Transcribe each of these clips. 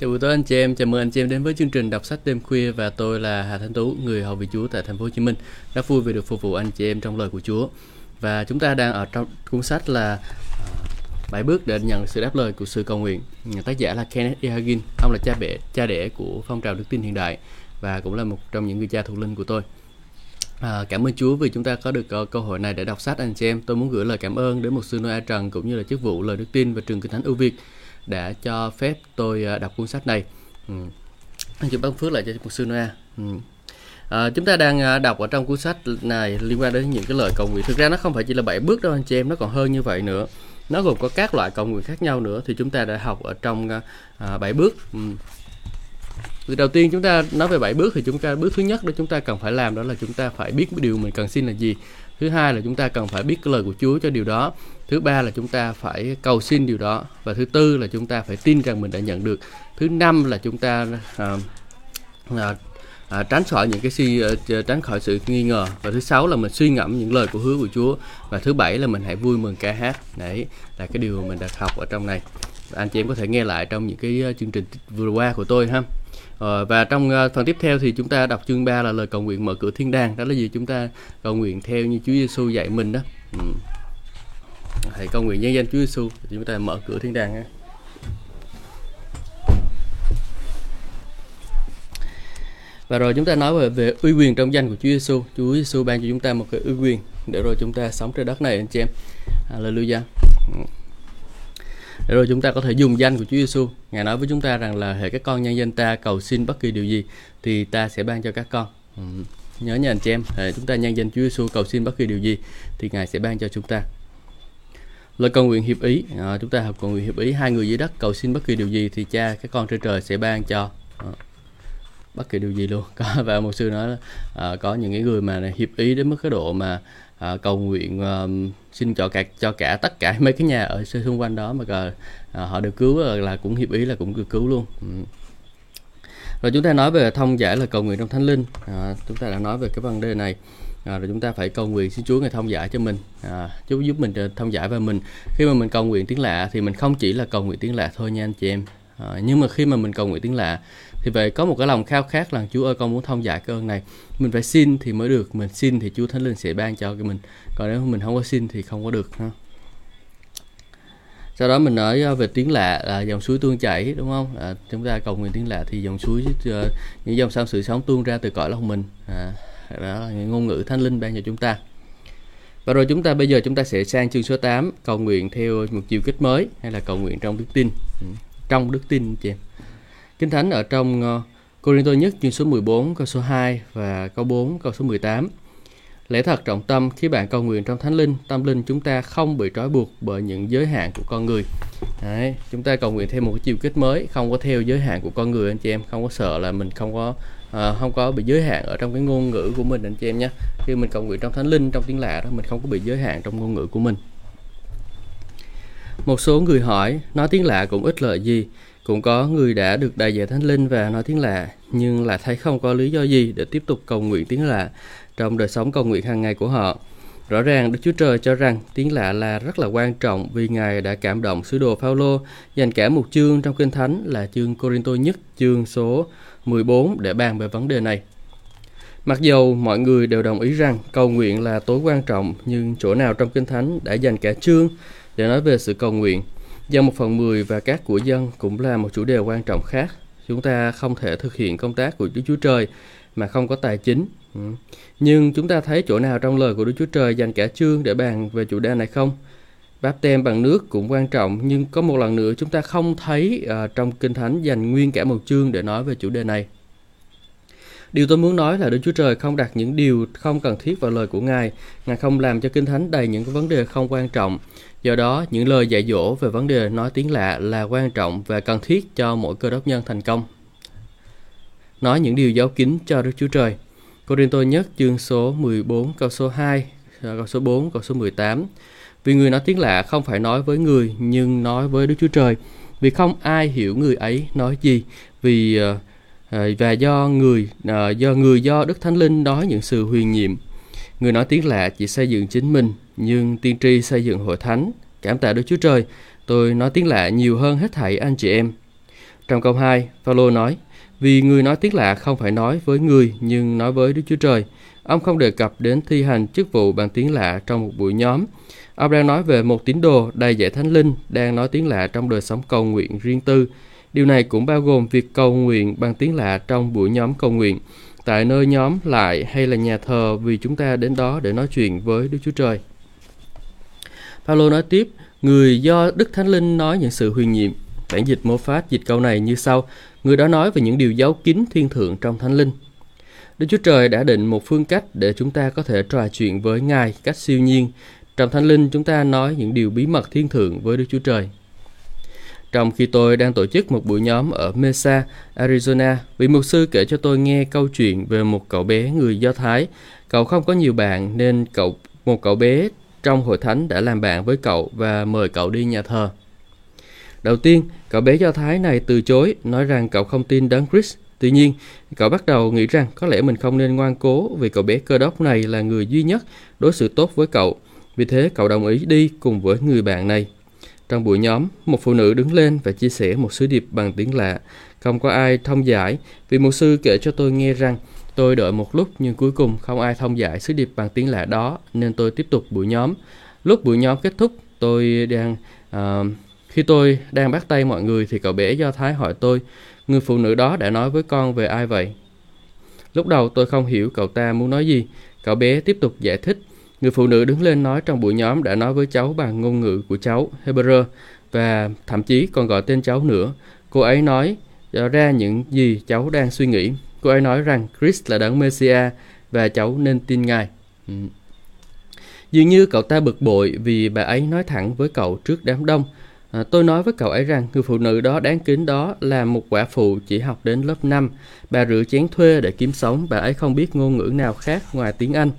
Chào buổi tối anh chị em, chào mừng anh chị em đến với chương trình đọc sách đêm khuya và tôi là Hà Thanh Tú, người hầu vị Chúa tại thành phố Hồ Chí Minh. Rất vui vì được phục vụ anh chị em trong lời của Chúa. Và chúng ta đang ở trong cuốn sách là à, bảy bước để nhận sự đáp lời của sự cầu nguyện. Tác giả là Kenneth E. Hagin, ông là cha bệ, cha đẻ của phong trào đức tin hiện đại và cũng là một trong những người cha thuộc linh của tôi. À, cảm ơn Chúa vì chúng ta có được uh, cơ hội này để đọc sách anh chị em. Tôi muốn gửi lời cảm ơn đến một sư Noah Trần cũng như là chức vụ lời đức tin và trường kinh thánh ưu Việt đã cho phép tôi ờ, đọc cuốn sách này. Ừ. Anh chị ban phước lại cho một sư Noah. Ừ. À, chúng ta đang ờ, đọc ở trong cuốn sách này liên quan đến những cái lời cầu nguyện. Thực ra nó không phải chỉ là bảy bước đâu anh chị em, nó còn hơn như vậy nữa. Nó gồm có các loại cầu nguyện khác nhau nữa thì chúng ta đã học ở trong à, bảy bước. Ừ đầu tiên chúng ta nói về bảy bước thì chúng ta bước thứ nhất đó chúng ta cần phải làm đó là chúng ta phải biết điều mình cần xin là gì thứ hai là chúng ta cần phải biết cái lời của Chúa cho điều đó thứ ba là chúng ta phải cầu xin điều đó. Và thứ tư là chúng ta phải tin rằng mình đã nhận được. Thứ năm là chúng ta à, à, à, tránh khỏi những cái suy ờ, tránh khỏi sự nghi ngờ. Và thứ sáu là mình suy ngẫm những lời của hứa của Chúa. Và thứ bảy là mình hãy vui mừng ca hát. Đấy là cái điều mà mình đã học ở trong này. Anh chị em có thể nghe lại trong những cái ờ, chương trình vừa qua của tôi ha. Ờ, và trong uh, phần tiếp theo thì chúng ta đọc chương 3 là lời cầu nguyện mở cửa thiên đàng. Đó là gì? Chúng ta cầu nguyện theo như Chúa Giêsu dạy mình đó. Ừ hãy cầu nguyện nhân danh Chúa Giêsu chúng ta mở cửa thiên đàng ha. Và rồi chúng ta nói về, về uy quyền trong danh của Chúa Giêsu. Chúa Giêsu ban cho chúng ta một cái uy quyền để rồi chúng ta sống trên đất này anh chị em. Hallelujah. Để rồi chúng ta có thể dùng danh của Chúa Giêsu. Ngài nói với chúng ta rằng là hệ các con nhân danh ta cầu xin bất kỳ điều gì thì ta sẽ ban cho các con. Ừ. Nhớ nha anh chị em, hệ chúng ta nhân danh Chúa Giêsu cầu xin bất kỳ điều gì thì Ngài sẽ ban cho chúng ta. Lời cầu nguyện hiệp ý, à, chúng ta học cầu nguyện hiệp ý. Hai người dưới đất cầu xin bất kỳ điều gì thì cha các con trên trời sẽ ban cho. À bất kỳ điều gì luôn. Có và một sư nói là à, có những cái người mà hiệp ý đến mức cái độ mà à, cầu nguyện à, xin cho cả cho cả tất cả mấy cái nhà ở xung quanh đó mà cả, à, họ được cứu là, là cũng hiệp ý là cũng được cứu luôn. Ừ. rồi chúng ta nói về thông giải là cầu nguyện trong thánh linh. À, chúng ta đã nói về cái vấn đề này à, rồi chúng ta phải cầu nguyện xin Chúa ngài thông giải cho mình. À, Chúa giúp mình thông giải và mình. Khi mà mình cầu nguyện tiếng lạ thì mình không chỉ là cầu nguyện tiếng lạ thôi nha anh chị em. À, nhưng mà khi mà mình cầu nguyện tiếng lạ thì vậy có một cái lòng khao khát là Chúa ơi con muốn thông giải cái ơn này. Mình phải xin thì mới được. Mình xin thì Chúa Thánh Linh sẽ ban cho cái mình. Còn nếu mình không có xin thì không có được ha. Sau đó mình nói à, về tiếng lạ là dòng suối tuôn chảy đúng không? À, chúng ta cầu nguyện tiếng lạ thì dòng suối à, những dòng sông sự sống tuôn ra từ cõi lòng mình. À, đó là ngôn ngữ thánh linh ban cho chúng ta và rồi chúng ta bây giờ chúng ta sẽ sang chương số 8 cầu nguyện theo một chiều kích mới hay là cầu nguyện trong đức tin ừ, trong đức tin chị em Kinh Thánh ở trong ờ, uh, Cô-rin-tô nhất chương số 14 câu số 2 và câu 4 câu số 18. Lẽ thật trọng tâm khi bạn cầu nguyện trong Thánh Linh, tâm linh chúng ta không bị trói buộc bởi những giới hạn của con người. Đấy, chúng ta cầu nguyện theo một cái chiều kích mới, không có theo giới hạn của con người anh chị em, không có sợ là mình không có à, không có bị giới hạn ở trong cái ngôn ngữ của mình anh chị em nhé. Khi mình cầu nguyện trong Thánh Linh, trong tiếng lạ đó, mình không có bị giới hạn trong ngôn ngữ của mình. Một số người hỏi, nói tiếng lạ cũng ít lợi gì, cũng có người đã được đại dạy thánh linh và nói tiếng lạ, nhưng lại thấy không có lý do gì để tiếp tục cầu nguyện tiếng lạ trong đời sống cầu nguyện hàng ngày của họ. Rõ ràng Đức Chúa Trời cho rằng tiếng lạ là rất là quan trọng vì Ngài đã cảm động sứ đồ Phaolô dành cả một chương trong Kinh Thánh là chương Corinto nhất chương số 14 để bàn về vấn đề này. Mặc dù mọi người đều đồng ý rằng cầu nguyện là tối quan trọng, nhưng chỗ nào trong Kinh Thánh đã dành cả chương để nói về sự cầu nguyện, Dân 1 phần 10 và các của dân cũng là một chủ đề quan trọng khác. Chúng ta không thể thực hiện công tác của Đức Chúa Trời mà không có tài chính. Ừ. Nhưng chúng ta thấy chỗ nào trong lời của Đức Chúa Trời dành cả chương để bàn về chủ đề này không? Báp tem bằng nước cũng quan trọng nhưng có một lần nữa chúng ta không thấy uh, trong Kinh Thánh dành nguyên cả một chương để nói về chủ đề này. Điều tôi muốn nói là Đức Chúa Trời không đặt những điều không cần thiết vào lời của Ngài. Ngài không làm cho Kinh Thánh đầy những vấn đề không quan trọng. Do đó, những lời dạy dỗ về vấn đề nói tiếng lạ là quan trọng và cần thiết cho mỗi cơ đốc nhân thành công. Nói những điều giáo kín cho Đức Chúa Trời. Cô Rinh Tô nhất chương số 14 câu số 2, ờ, câu số 4, câu số 18. Vì người nói tiếng lạ không phải nói với người nhưng nói với Đức Chúa Trời. Vì không ai hiểu người ấy nói gì. Vì uh, và do người uh, do người do Đức Thánh Linh nói những sự huyền nhiệm. Người nói tiếng lạ chỉ xây dựng chính mình nhưng tiên tri xây dựng hội thánh. Cảm tạ Đức Chúa Trời, tôi nói tiếng lạ nhiều hơn hết thảy anh chị em. Trong câu 2, Phaolô nói, vì người nói tiếng lạ không phải nói với người nhưng nói với Đức Chúa Trời. Ông không đề cập đến thi hành chức vụ bằng tiếng lạ trong một buổi nhóm. Ông đang nói về một tín đồ đầy dạy thánh linh đang nói tiếng lạ trong đời sống cầu nguyện riêng tư. Điều này cũng bao gồm việc cầu nguyện bằng tiếng lạ trong buổi nhóm cầu nguyện, tại nơi nhóm lại hay là nhà thờ vì chúng ta đến đó để nói chuyện với Đức Chúa Trời. Paulo nói tiếp, người do Đức Thánh Linh nói những sự huyền nhiệm. Bản dịch mô phát dịch câu này như sau, người đó nói về những điều giấu kín thiên thượng trong Thánh Linh. Đức Chúa Trời đã định một phương cách để chúng ta có thể trò chuyện với Ngài cách siêu nhiên. Trong Thánh Linh chúng ta nói những điều bí mật thiên thượng với Đức Chúa Trời. Trong khi tôi đang tổ chức một buổi nhóm ở Mesa, Arizona, vị mục sư kể cho tôi nghe câu chuyện về một cậu bé người Do Thái. Cậu không có nhiều bạn nên cậu một cậu bé trong hội thánh đã làm bạn với cậu và mời cậu đi nhà thờ. Đầu tiên, cậu bé Do Thái này từ chối, nói rằng cậu không tin đấng Christ. Tuy nhiên, cậu bắt đầu nghĩ rằng có lẽ mình không nên ngoan cố vì cậu bé cơ đốc này là người duy nhất đối xử tốt với cậu. Vì thế, cậu đồng ý đi cùng với người bạn này. Trong buổi nhóm, một phụ nữ đứng lên và chia sẻ một sứ điệp bằng tiếng lạ. Không có ai thông giải, vì một sư kể cho tôi nghe rằng tôi đợi một lúc nhưng cuối cùng không ai thông giải sứ điệp bằng tiếng lạ đó nên tôi tiếp tục buổi nhóm. Lúc buổi nhóm kết thúc, tôi đang uh, khi tôi đang bắt tay mọi người thì cậu bé Do Thái hỏi tôi, người phụ nữ đó đã nói với con về ai vậy? Lúc đầu tôi không hiểu cậu ta muốn nói gì. Cậu bé tiếp tục giải thích Người phụ nữ đứng lên nói trong buổi nhóm đã nói với cháu bằng ngôn ngữ của cháu Hebrew và thậm chí còn gọi tên cháu nữa. Cô ấy nói ra những gì cháu đang suy nghĩ. Cô ấy nói rằng Chris là đấng Messiah và cháu nên tin Ngài. Ừ. Dường như cậu ta bực bội vì bà ấy nói thẳng với cậu trước đám đông. À, tôi nói với cậu ấy rằng người phụ nữ đó đáng kính đó là một quả phụ chỉ học đến lớp 5. Bà rửa chén thuê để kiếm sống, bà ấy không biết ngôn ngữ nào khác ngoài tiếng Anh.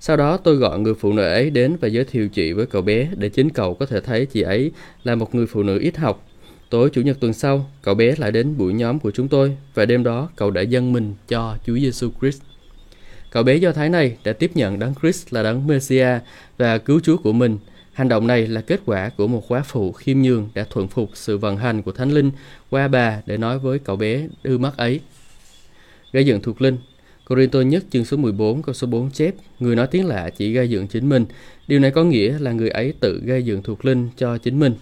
Sau đó tôi gọi người phụ nữ ấy đến và giới thiệu chị với cậu bé để chính cậu có thể thấy chị ấy là một người phụ nữ ít học. Tối Chủ nhật tuần sau, cậu bé lại đến buổi nhóm của chúng tôi và đêm đó cậu đã dâng mình cho Chúa Giêsu Christ. Cậu bé Do Thái này đã tiếp nhận đấng Christ là đấng Messiah và cứu Chúa của mình. Hành động này là kết quả của một quá phụ khiêm nhường đã thuận phục sự vận hành của Thánh Linh qua bà để nói với cậu bé ư mắt ấy. Gây dựng thuộc linh Corinto nhất chương số 14 câu số 4 chép Người nói tiếng lạ chỉ gây dựng chính mình Điều này có nghĩa là người ấy tự gây dựng thuộc linh cho chính mình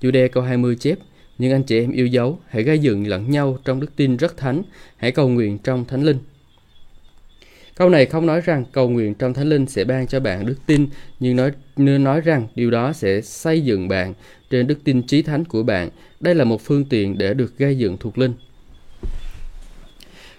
Chủ đề câu 20 chép Nhưng anh chị em yêu dấu Hãy gây dựng lẫn nhau trong đức tin rất thánh Hãy cầu nguyện trong thánh linh Câu này không nói rằng cầu nguyện trong Thánh Linh sẽ ban cho bạn đức tin, nhưng nói nên nói rằng điều đó sẽ xây dựng bạn trên đức tin trí thánh của bạn. Đây là một phương tiện để được gây dựng thuộc linh.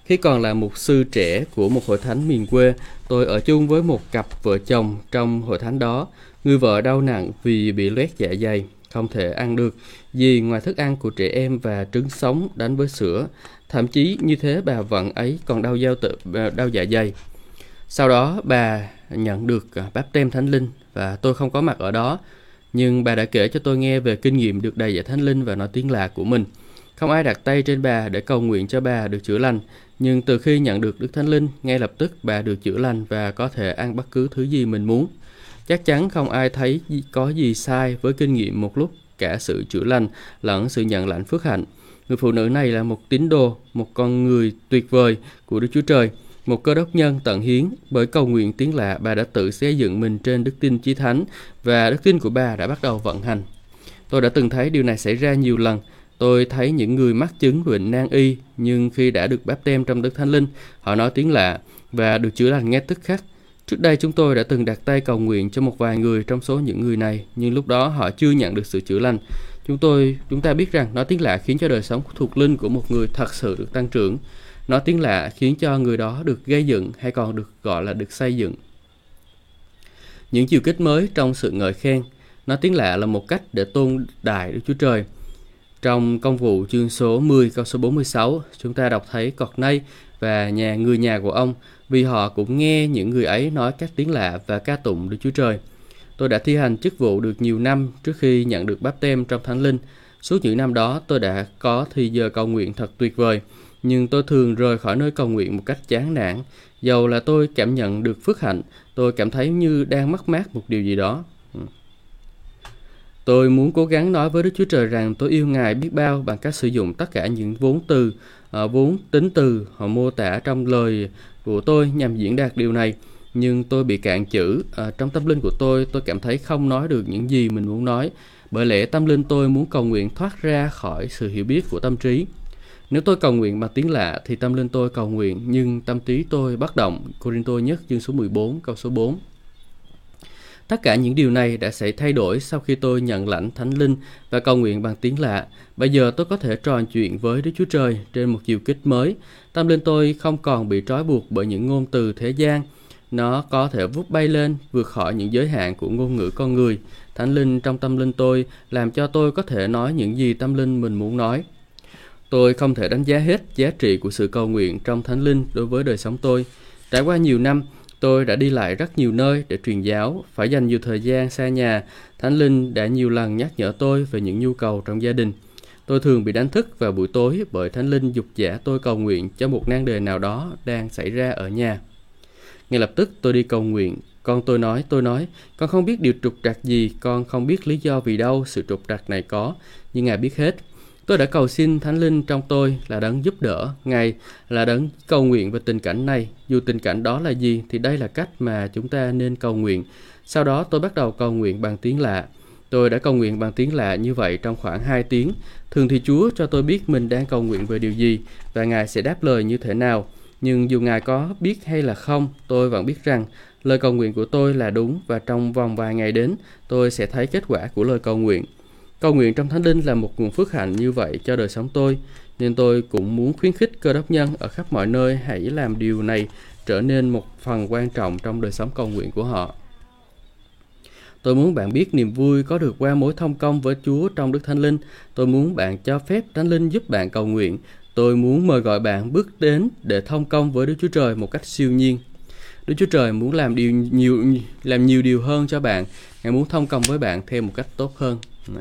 Khi còn là mục sư trẻ của một hội thánh miền quê, tôi ở chung với một cặp vợ chồng trong hội thánh đó. Người vợ đau nặng vì bị loét dạ dày, không thể ăn được Vì ngoài thức ăn của trẻ em và trứng sống đánh với sữa. Thậm chí như thế bà vận ấy còn đau, giao tự, ờ, đau dạ dày. Sau đó bà nhận được ờ, báp tem thánh linh và tôi không có mặt ở đó. Nhưng bà đã kể cho tôi nghe về kinh nghiệm được đầy dạy thánh linh và nói tiếng lạ của mình. Không ai đặt tay trên bà để cầu nguyện cho bà được chữa lành, nhưng từ khi nhận được Đức Thánh Linh, ngay lập tức bà được chữa lành và có thể ăn bất cứ thứ gì mình muốn. Chắc chắn không ai thấy có gì sai với kinh nghiệm một lúc cả sự chữa lành lẫn sự nhận lãnh phước hạnh. Người phụ nữ này là một tín đồ, một con người tuyệt vời của Đức Chúa Trời, một cơ đốc nhân tận hiến. Bởi cầu nguyện tiếng lạ, bà đã tự xây dựng mình trên đức tin chí thánh và đức tin của bà đã bắt đầu vận hành. Tôi đã từng thấy điều này xảy ra nhiều lần Tôi thấy những người mắc chứng bệnh nan y, nhưng khi đã được báp tem trong Đức Thánh Linh, họ nói tiếng lạ và được chữa lành ngay tức khắc. Trước đây chúng tôi đã từng đặt tay cầu nguyện cho một vài người trong số những người này, nhưng lúc đó họ chưa nhận được sự chữa lành. Chúng tôi chúng ta biết rằng nói tiếng lạ khiến cho đời sống thuộc linh của một người thật sự được tăng trưởng. Nói tiếng lạ khiến cho người đó được gây dựng hay còn được gọi là được xây dựng. Những chiều kích mới trong sự ngợi khen. Nói tiếng lạ là một cách để tôn đại Đức Chúa Trời – trong công vụ chương số 10 câu số 46, chúng ta đọc thấy cọt nay và nhà người nhà của ông vì họ cũng nghe những người ấy nói các tiếng lạ và ca tụng Đức Chúa Trời. Tôi đã thi hành chức vụ được nhiều năm trước khi nhận được báp tem trong Thánh Linh. Suốt những năm đó tôi đã có thì giờ cầu nguyện thật tuyệt vời, nhưng tôi thường rời khỏi nơi cầu nguyện một cách chán nản. Dầu là tôi cảm nhận được phước hạnh, tôi cảm thấy như đang mất mát một điều gì đó. Tôi muốn cố gắng nói với Đức Chúa Trời rằng tôi yêu Ngài biết bao bằng cách sử dụng tất cả những vốn từ, ờ, vốn tính từ họ mô tả trong lời của tôi nhằm diễn đạt điều này. Nhưng tôi bị cạn chữ. Ờ, trong tâm linh của tôi, tôi cảm thấy không nói được những gì mình muốn nói. Bởi lẽ tâm linh tôi muốn cầu nguyện thoát ra khỏi sự hiểu biết của tâm trí. Nếu tôi cầu nguyện bằng tiếng lạ thì tâm linh tôi cầu nguyện nhưng tâm trí tôi bất động. Corinto nhất chương số 14 câu số 4. Tất cả những điều này đã xảy thay đổi sau khi tôi nhận lãnh Thánh Linh và cầu nguyện bằng tiếng lạ. Bây giờ tôi có thể trò chuyện với Đức Chúa Trời trên một chiều kích mới. Tâm linh tôi không còn bị trói buộc bởi những ngôn từ thế gian. Nó có thể vút bay lên, vượt khỏi những giới hạn của ngôn ngữ con người. Thánh Linh trong tâm linh tôi làm cho tôi có thể nói những gì tâm linh mình muốn nói. Tôi không thể đánh giá hết giá trị của sự cầu nguyện trong Thánh Linh đối với đời sống tôi. Trải qua nhiều năm, tôi đã đi lại rất nhiều nơi để truyền giáo, phải dành nhiều thời gian xa nhà. Thánh Linh đã nhiều lần nhắc nhở tôi về những nhu cầu trong gia đình. Tôi thường bị đánh thức vào buổi tối bởi Thánh Linh dục giả tôi cầu nguyện cho một nan đề nào đó đang xảy ra ở nhà. Ngay lập tức tôi đi cầu nguyện. Con tôi nói, tôi nói, con không biết điều trục trặc gì, con không biết lý do vì đâu sự trục trặc này có, nhưng Ngài biết hết. Tôi đã cầu xin Thánh Linh trong tôi là đấng giúp đỡ, Ngài là đấng cầu nguyện về tình cảnh này. Dù tình cảnh đó là gì thì đây là cách mà chúng ta nên cầu nguyện. Sau đó tôi bắt đầu cầu nguyện bằng tiếng lạ. Tôi đã cầu nguyện bằng tiếng lạ như vậy trong khoảng 2 tiếng. Thường thì Chúa cho tôi biết mình đang cầu nguyện về điều gì và Ngài sẽ đáp lời như thế nào. Nhưng dù Ngài có biết hay là không, tôi vẫn biết rằng lời cầu nguyện của tôi là đúng và trong vòng vài ngày đến, tôi sẽ thấy kết quả của lời cầu nguyện. Cầu nguyện trong Thánh Linh là một nguồn phước hạnh như vậy cho đời sống tôi, nên tôi cũng muốn khuyến khích cơ đốc nhân ở khắp mọi nơi hãy làm điều này trở nên một phần quan trọng trong đời sống cầu nguyện của họ. Tôi muốn bạn biết niềm vui có được qua mối thông công với Chúa trong Đức Thánh Linh. Tôi muốn bạn cho phép Thánh Linh giúp bạn cầu nguyện. Tôi muốn mời gọi bạn bước đến để thông công với Đức Chúa Trời một cách siêu nhiên. Đức Chúa Trời muốn làm điều nhiều làm nhiều điều hơn cho bạn. Ngài muốn thông công với bạn thêm một cách tốt hơn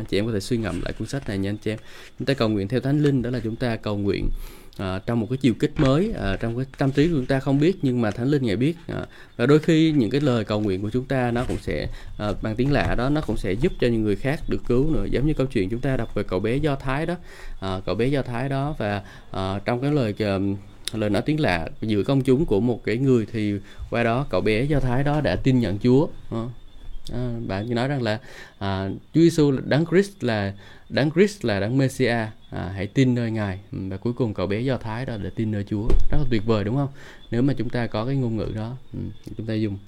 chị em có thể suy ngẫm lại cuốn sách này nha anh chị em. Chúng ta cầu nguyện theo thánh linh đó là chúng ta cầu nguyện à, trong một cái chiều kích mới à, trong cái tâm trí của chúng ta không biết nhưng mà thánh linh ngài biết à, và đôi khi những cái lời cầu nguyện của chúng ta nó cũng sẽ à, bằng tiếng lạ đó nó cũng sẽ giúp cho những người khác được cứu nữa. Giống như câu chuyện chúng ta đọc về cậu bé do thái đó à, cậu bé do thái đó và à, trong cái lời uh, lời nói tiếng lạ giữa công chúng của một cái người thì qua đó cậu bé do thái đó đã tin nhận chúa à, Ờ, bạn nói rằng là à, Chúa Giêsu đấng Christ là đấng Christ là đấng Messia à, hãy tin nơi ngài. Ừ, và cuối cùng cậu bé do thái đó để tin nơi Chúa. Rất là tuyệt vời đúng không? Nếu mà chúng ta có cái ngôn ngữ đó ừ, chúng ta dùng.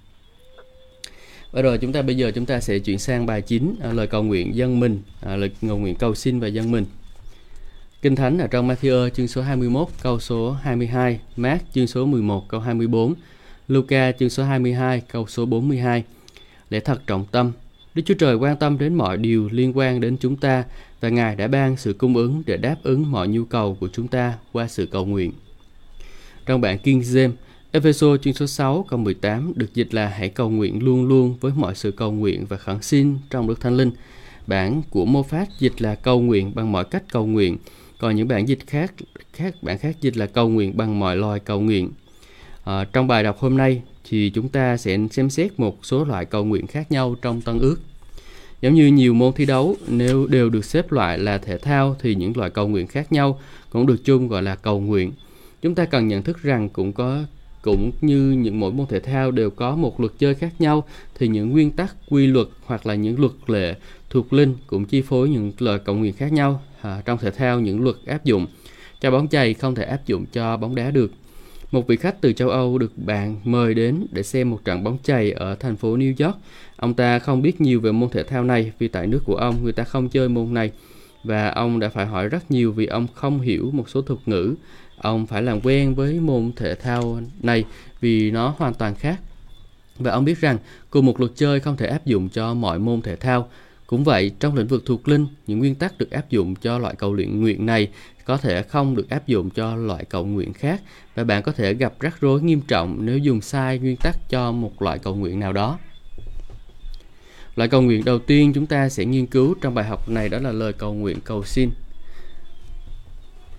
Và rồi chúng ta bây giờ chúng ta sẽ chuyển sang bài 9 à, lời cầu nguyện dân mình à, lời cầu nguyện cầu xin và dân mình. Kinh Thánh ở trong Matthew chương số 21 câu số 22, Mark chương số 11 câu 24, Luca chương số 22 câu số 42 lẽ thật trọng tâm. Đức Chúa Trời quan tâm đến mọi điều liên quan đến chúng ta và Ngài đã ban sự cung ứng để đáp ứng mọi nhu cầu của chúng ta qua sự cầu nguyện. Trong bản King James, Epheso chương số 6 câu 18 được dịch là hãy cầu nguyện luôn luôn với mọi sự cầu nguyện và khẩn xin trong Đức Thánh Linh. Bản của Mô Phát dịch là cầu nguyện bằng mọi cách cầu nguyện, còn những bản dịch khác khác bản khác dịch là cầu nguyện bằng mọi loài cầu nguyện. À, trong bài đọc hôm nay, thì chúng ta sẽ xem xét một số loại cầu nguyện khác nhau trong Tân ước. Giống như nhiều môn thi đấu, nếu đều được xếp loại là thể thao thì những loại cầu nguyện khác nhau cũng được chung gọi là cầu nguyện. Chúng ta cần nhận thức rằng cũng có cũng như những mỗi môn thể thao đều có một luật chơi khác nhau thì những nguyên tắc, quy luật hoặc là những luật lệ thuộc linh cũng chi phối những lời cầu nguyện khác nhau. À, trong thể thao những luật áp dụng cho bóng chày không thể áp dụng cho bóng đá được. Một vị khách từ châu Âu được bạn mời đến để xem một trận bóng chày ở thành phố New York. Ông ta không biết nhiều về môn thể thao này vì tại nước của ông, người ta không chơi môn này và ông đã phải hỏi rất nhiều vì ông không hiểu một số thuật ngữ. Ông phải làm quen với môn thể thao này vì nó hoàn toàn khác. Và ông biết rằng cùng một luật chơi không thể áp dụng cho mọi môn thể thao. Cũng vậy, trong lĩnh vực thuộc linh, những nguyên tắc được áp dụng cho loại cầu luyện nguyện này có thể không được áp dụng cho loại cầu nguyện khác và bạn có thể gặp rắc rối nghiêm trọng nếu dùng sai nguyên tắc cho một loại cầu nguyện nào đó. Loại cầu nguyện đầu tiên chúng ta sẽ nghiên cứu trong bài học này đó là lời cầu nguyện cầu xin.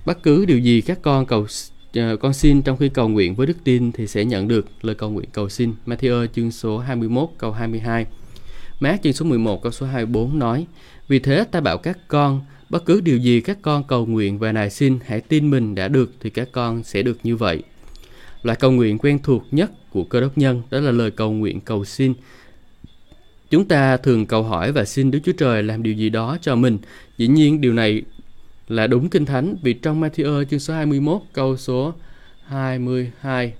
Bất cứ điều gì các con cầu ờ, con xin trong khi cầu nguyện với đức tin thì sẽ nhận được lời cầu nguyện cầu xin. Matthew chương số 21 câu 22. Mát chương số 11 câu số 24 nói, Vì thế ta bảo các con, Bất cứ điều gì các con cầu nguyện và nài xin, hãy tin mình đã được thì các con sẽ được như vậy. Loại cầu nguyện quen thuộc nhất của cơ đốc nhân, đó là lời cầu nguyện cầu xin. Chúng ta thường cầu hỏi và xin Đức Chúa Trời làm điều gì đó cho mình. Dĩ nhiên, điều này là đúng kinh thánh, vì trong Matthew chương số 21 câu số 22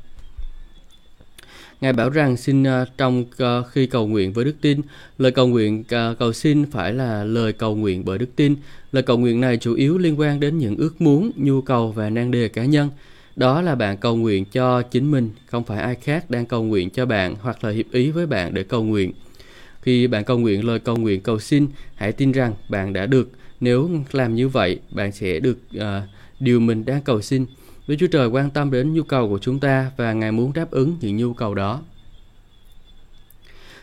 Ngài bảo rằng xin ờ, trong ờ, khi cầu nguyện với đức tin, lời cầu nguyện ờ, cầu xin phải là lời cầu nguyện bởi đức tin. Lời cầu nguyện này chủ yếu liên quan đến những ước muốn, nhu cầu và nan đề cá nhân. Đó là bạn cầu nguyện cho chính mình, không phải ai khác đang cầu nguyện cho bạn hoặc là hiệp ý với bạn để cầu nguyện. Khi bạn cầu nguyện lời cầu nguyện cầu xin, hãy tin rằng bạn đã được. Nếu làm như vậy, bạn sẽ được uh, điều mình đang cầu xin. Đức Chúa Trời quan tâm đến nhu cầu của chúng ta và Ngài muốn đáp ứng những nhu cầu đó.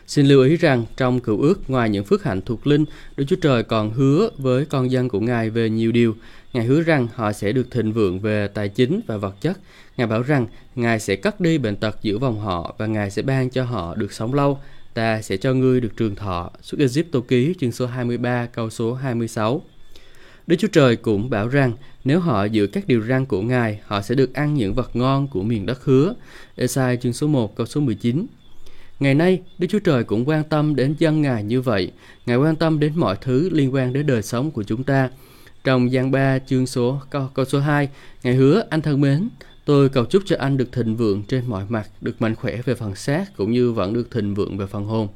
Xin lưu ý rằng trong cựu ước ngoài những phước hạnh thuộc linh, Đức Chúa Trời còn hứa với con dân của Ngài về nhiều điều. Ngài hứa rằng họ sẽ được thịnh vượng về tài chính và vật chất. Ngài bảo rằng Ngài sẽ cắt đi bệnh tật giữa vòng họ và Ngài sẽ ban cho họ được sống lâu. Ta sẽ cho ngươi được trường thọ. Xuất Egypto ký chương số 23 câu số 26. Đức Chúa Trời cũng bảo rằng nếu họ giữ các điều răn của Ngài, họ sẽ được ăn những vật ngon của miền đất hứa. Esai chương số 1 câu số 19. Ngày nay, Đức Chúa Trời cũng quan tâm đến dân Ngài như vậy. Ngài quan tâm đến mọi thứ liên quan đến đời sống của chúng ta. Trong gian 3 chương số câu, câu số 2, Ngài hứa anh thân mến, tôi cầu chúc cho anh được thịnh vượng trên mọi mặt, được mạnh khỏe về phần xác cũng như vẫn được thịnh vượng về phần hồn.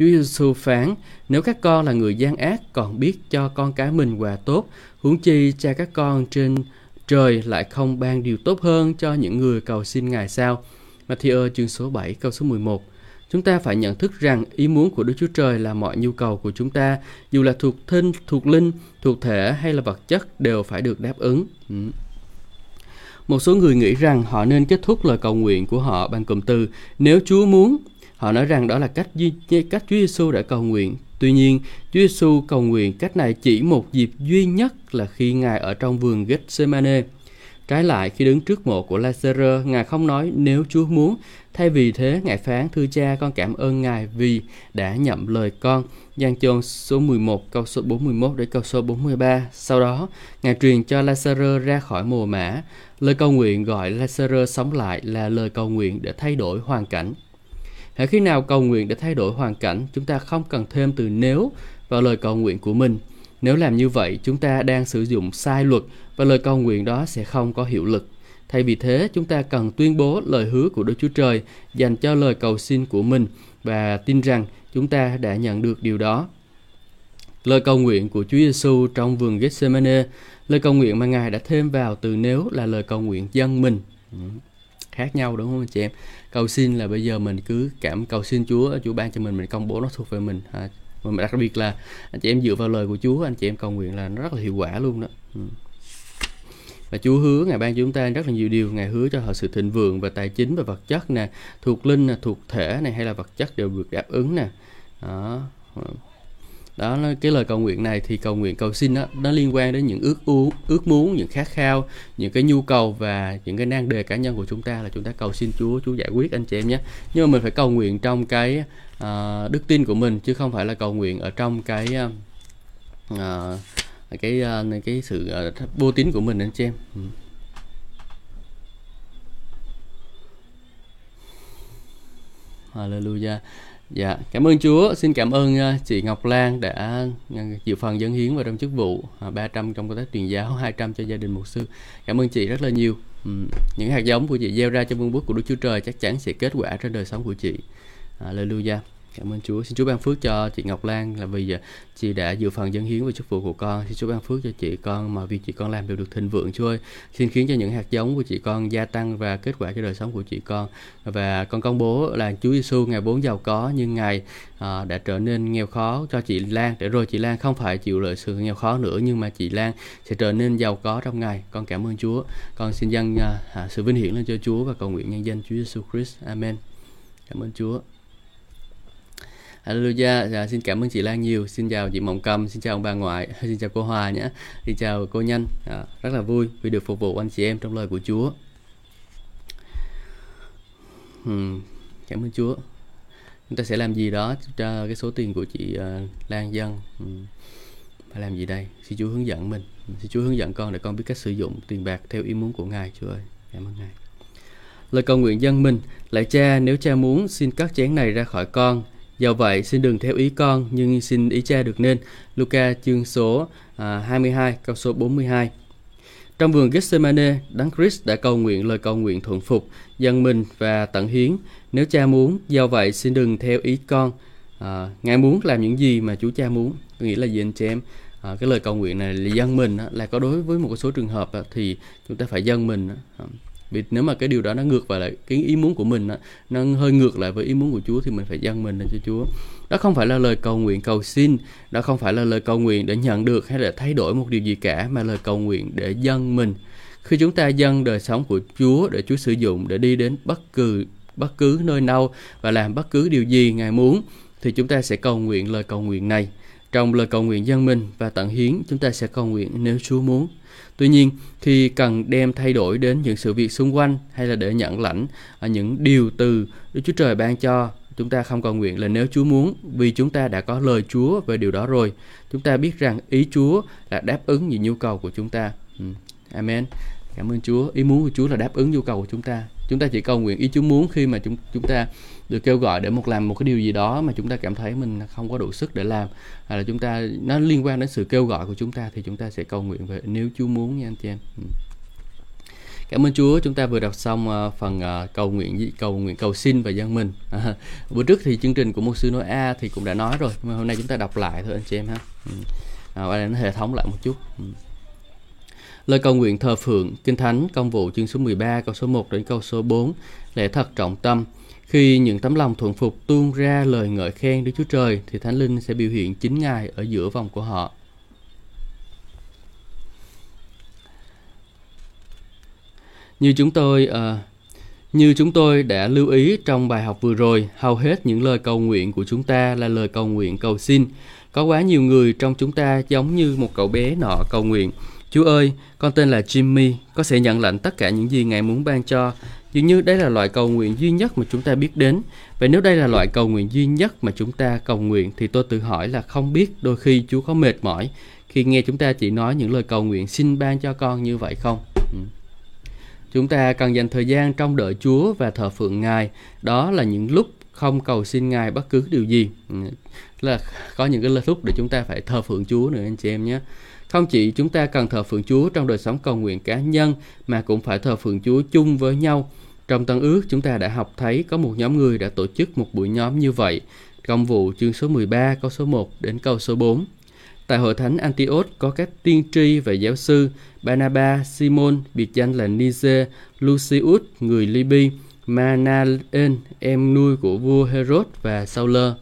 Chúa Giêsu phán, nếu các con là người gian ác còn biết cho con cái mình quà tốt, huống chi cha các con trên trời lại không ban điều tốt hơn cho những người cầu xin Ngài sao? Matthew chương số 7 câu số 11 Chúng ta phải nhận thức rằng ý muốn của Đức Chúa Trời là mọi nhu cầu của chúng ta, dù là thuộc thinh, thuộc linh, thuộc thể hay là vật chất đều phải được đáp ứng. Ừ. Một số người nghĩ rằng họ nên kết thúc lời cầu nguyện của họ bằng cụm từ nếu Chúa muốn. Họ nói rằng đó là cách duy cách Chúa Giêsu đã cầu nguyện. Tuy nhiên, Chúa Giêsu cầu nguyện cách này chỉ một dịp duy nhất là khi Ngài ở trong vườn Gethsemane. Trái lại, khi đứng trước mộ của Lazarus, Ngài không nói nếu Chúa muốn, thay vì thế Ngài phán thưa cha con cảm ơn Ngài vì đã nhậm lời con. giang chôn số 11 câu số 41 đến câu số 43. Sau đó, Ngài truyền cho Lazarus ra khỏi mồ mã. Lời cầu nguyện gọi Lazarus sống lại là lời cầu nguyện để thay đổi hoàn cảnh. Hãy khi nào cầu nguyện để thay đổi hoàn cảnh, chúng ta không cần thêm từ nếu vào lời cầu nguyện của mình. Nếu làm như vậy, chúng ta đang sử dụng sai luật và lời cầu nguyện đó sẽ không có hiệu lực. Thay vì thế, chúng ta cần tuyên bố lời hứa của Đức Chúa Trời dành cho lời cầu xin của mình và tin rằng chúng ta đã nhận được điều đó. Lời cầu nguyện của Chúa Giêsu trong vườn Gethsemane, lời cầu nguyện mà Ngài đã thêm vào từ nếu là lời cầu nguyện dân mình. Ừ, khác nhau đúng không anh chị em? Cầu xin là bây giờ mình cứ cảm cầu xin Chúa, Chúa ban cho mình, mình công bố nó thuộc về mình. À, mà đặc biệt là anh chị em dựa vào lời của Chúa, anh chị em cầu nguyện là nó rất là hiệu quả luôn đó. Ừ và Chúa hứa ngài ban cho chúng ta rất là nhiều điều ngài hứa cho họ sự thịnh vượng và tài chính và vật chất nè thuộc linh nè thuộc thể này hay là vật chất đều được đáp ứng nè đó đó cái lời cầu nguyện này thì cầu nguyện cầu xin đó nó liên quan đến những ước u ước muốn những khát khao những cái nhu cầu và những cái nan đề cá nhân của chúng ta là chúng ta cầu xin Chúa Chúa giải quyết anh chị em nhé. Nhưng mà mình phải cầu nguyện trong cái uh, đức tin của mình chứ không phải là cầu nguyện ở trong cái uh, cái uh, cái sự uh, vô tín của mình anh chị em. Ừ. Hallelujah. Dạ, cảm ơn Chúa. Xin cảm ơn à, chị Ngọc Lan đã à, chịu phần dân hiến vào trong chức vụ à, 300 trong công tác truyền giáo, 200 cho gia đình mục sư. Cảm ơn chị rất là nhiều. Ừ, những hạt giống của chị gieo ra trong vương quốc của Đức Chúa Trời chắc chắn sẽ kết quả trên đời sống của chị. Hallelujah. Cảm ơn Chúa. Xin Chúa ban phước cho chị Ngọc Lan là vì à, chị đã dự phần dân hiến và chức vụ của con. Xin Chúa ban phước cho chị con mà việc chị con làm đều được thịnh vượng Chúa ơi. Xin khiến cho những hạt giống của chị con gia tăng và kết quả cho đời sống của chị con. Và con công bố là Chúa Giêsu ngày vốn giàu có nhưng ngài à, đã trở nên nghèo khó cho chị Lan để rồi chị Lan không phải chịu lợi sự nghèo khó nữa nhưng mà chị Lan sẽ trở nên giàu có trong ngài. Con cảm ơn Chúa. Con xin dâng à, à sự vinh hiển lên cho Chúa và cầu nguyện nhân danh Chúa Giêsu Christ. Amen. Cảm ơn Chúa. Hallelujah, dạ, xin cảm ơn chị Lan nhiều, xin chào chị Mộng Cầm, xin chào ông bà ngoại, xin chào cô Hòa nhé, xin chào cô Nhanh, à, rất là vui vì được phục vụ anh chị em trong lời của Chúa. Hmm, cảm ơn Chúa. chúng ta sẽ làm gì đó cho cái số tiền của chị uh, Lan Dân Hmm. phải làm gì đây? Xin Chúa hướng dẫn mình. Xin Chúa hướng dẫn con để con biết cách sử dụng tiền bạc theo ý muốn của Ngài Chúa ơi. Cảm ơn Ngài. Lời cầu nguyện dân mình. Lại cha nếu cha muốn xin cắt chén này ra khỏi con. Do vậy, xin đừng theo ý con, nhưng xin ý cha được nên. Luca chương số à, 22, câu số 42. Trong vườn Gethsemane, Đấng Christ đã cầu nguyện lời cầu nguyện thuận phục, dân mình và tận hiến. Nếu cha muốn, do vậy xin đừng theo ý con. À, Ngài muốn làm những gì mà Chúa cha muốn. Tôi nghĩ là gì anh chị em? À, cái lời cầu nguyện này là dân mình là có đối với một số trường hợp thì chúng ta phải dân mình vì nếu mà cái điều đó nó ngược vào lại cái ý muốn của mình nó hơi ngược lại với ý muốn của Chúa thì mình phải dâng mình lên cho Chúa. Đó không phải là lời cầu nguyện cầu xin, đó không phải là lời cầu nguyện để nhận được hay là thay đổi một điều gì cả, mà lời cầu nguyện để dâng mình. Khi chúng ta dâng đời sống của Chúa để Chúa sử dụng để đi đến bất cứ bất cứ nơi đâu và làm bất cứ điều gì Ngài muốn, thì chúng ta sẽ cầu nguyện lời cầu nguyện này trong lời cầu nguyện dân mình và tận hiến chúng ta sẽ cầu nguyện nếu Chúa muốn Tuy nhiên, khi cần đem thay đổi đến những sự việc xung quanh hay là để nhận lãnh ở những điều từ Đức Chúa Trời ban cho, chúng ta không cầu nguyện là nếu Chúa muốn, vì chúng ta đã có lời Chúa về điều đó rồi. Chúng ta biết rằng ý Chúa là đáp ứng những nhu cầu của chúng ta. Ừ, amen. Cảm ơn Chúa. Ý muốn của Chúa là đáp ứng nhu cầu của chúng ta. Chúng ta chỉ cầu nguyện ý Chúa muốn khi mà chúng chúng ta được kêu gọi để một làm một cái điều gì đó mà chúng ta cảm thấy mình không có đủ sức để làm hay là chúng ta nó liên quan đến sự kêu gọi của chúng ta thì chúng ta sẽ cầu nguyện về nếu Chúa muốn nha anh chị em. Ừ. Cảm ơn Chúa, chúng ta vừa đọc xong ờ, phần ờ, cầu nguyện cầu nguyện cầu xin và dân mình. À, bữa trước thì chương trình của một sư nói A thì cũng đã nói rồi, nhưng mà hôm nay chúng ta đọc lại thôi anh chị em ha. Ừ. À, và nó hệ thống lại một chút. Ừ. Lời cầu nguyện thờ phượng, Kinh Thánh, Công vụ chương số 13, câu số 1 đến câu số 4, lễ thật trọng tâm. Khi những tấm lòng thuận phục tuôn ra lời ngợi khen Đức Chúa Trời thì Thánh Linh sẽ biểu hiện chính Ngài ở giữa vòng của họ. Như chúng tôi à, như chúng tôi đã lưu ý trong bài học vừa rồi, hầu hết những lời cầu nguyện của chúng ta là lời cầu nguyện cầu xin. Có quá nhiều người trong chúng ta giống như một cậu bé nọ cầu nguyện. Chúa ơi, con tên là Jimmy, có sẽ nhận lãnh tất cả những gì Ngài muốn ban cho, Dường như đây là loại cầu nguyện duy nhất mà chúng ta biết đến. Vậy nếu đây là loại cầu nguyện duy nhất mà chúng ta cầu nguyện, thì tôi tự hỏi là không biết đôi khi Chúa có mệt mỏi khi nghe chúng ta chỉ nói những lời cầu nguyện xin ban cho con như vậy không? Ừ. Chúng ta cần dành thời gian trong đợi Chúa và thờ phượng Ngài. Đó là những lúc không cầu xin Ngài bất cứ điều gì. Ừ. Là có những cái lúc để chúng ta phải thờ phượng Chúa nữa, anh chị em nhé. Không chỉ chúng ta cần thờ phượng Chúa trong đời sống cầu nguyện cá nhân mà cũng phải thờ phượng Chúa chung với nhau trong Tân ước, chúng ta đã học thấy có một nhóm người đã tổ chức một buổi nhóm như vậy. Công vụ chương số 13 câu số 1 đến câu số 4. Tại hội thánh Antioch có các tiên tri và giáo sư Barnabas, Simon, biệt danh là Niger, Lucius, người Liby Manaen, em nuôi của vua Herod và Sauler.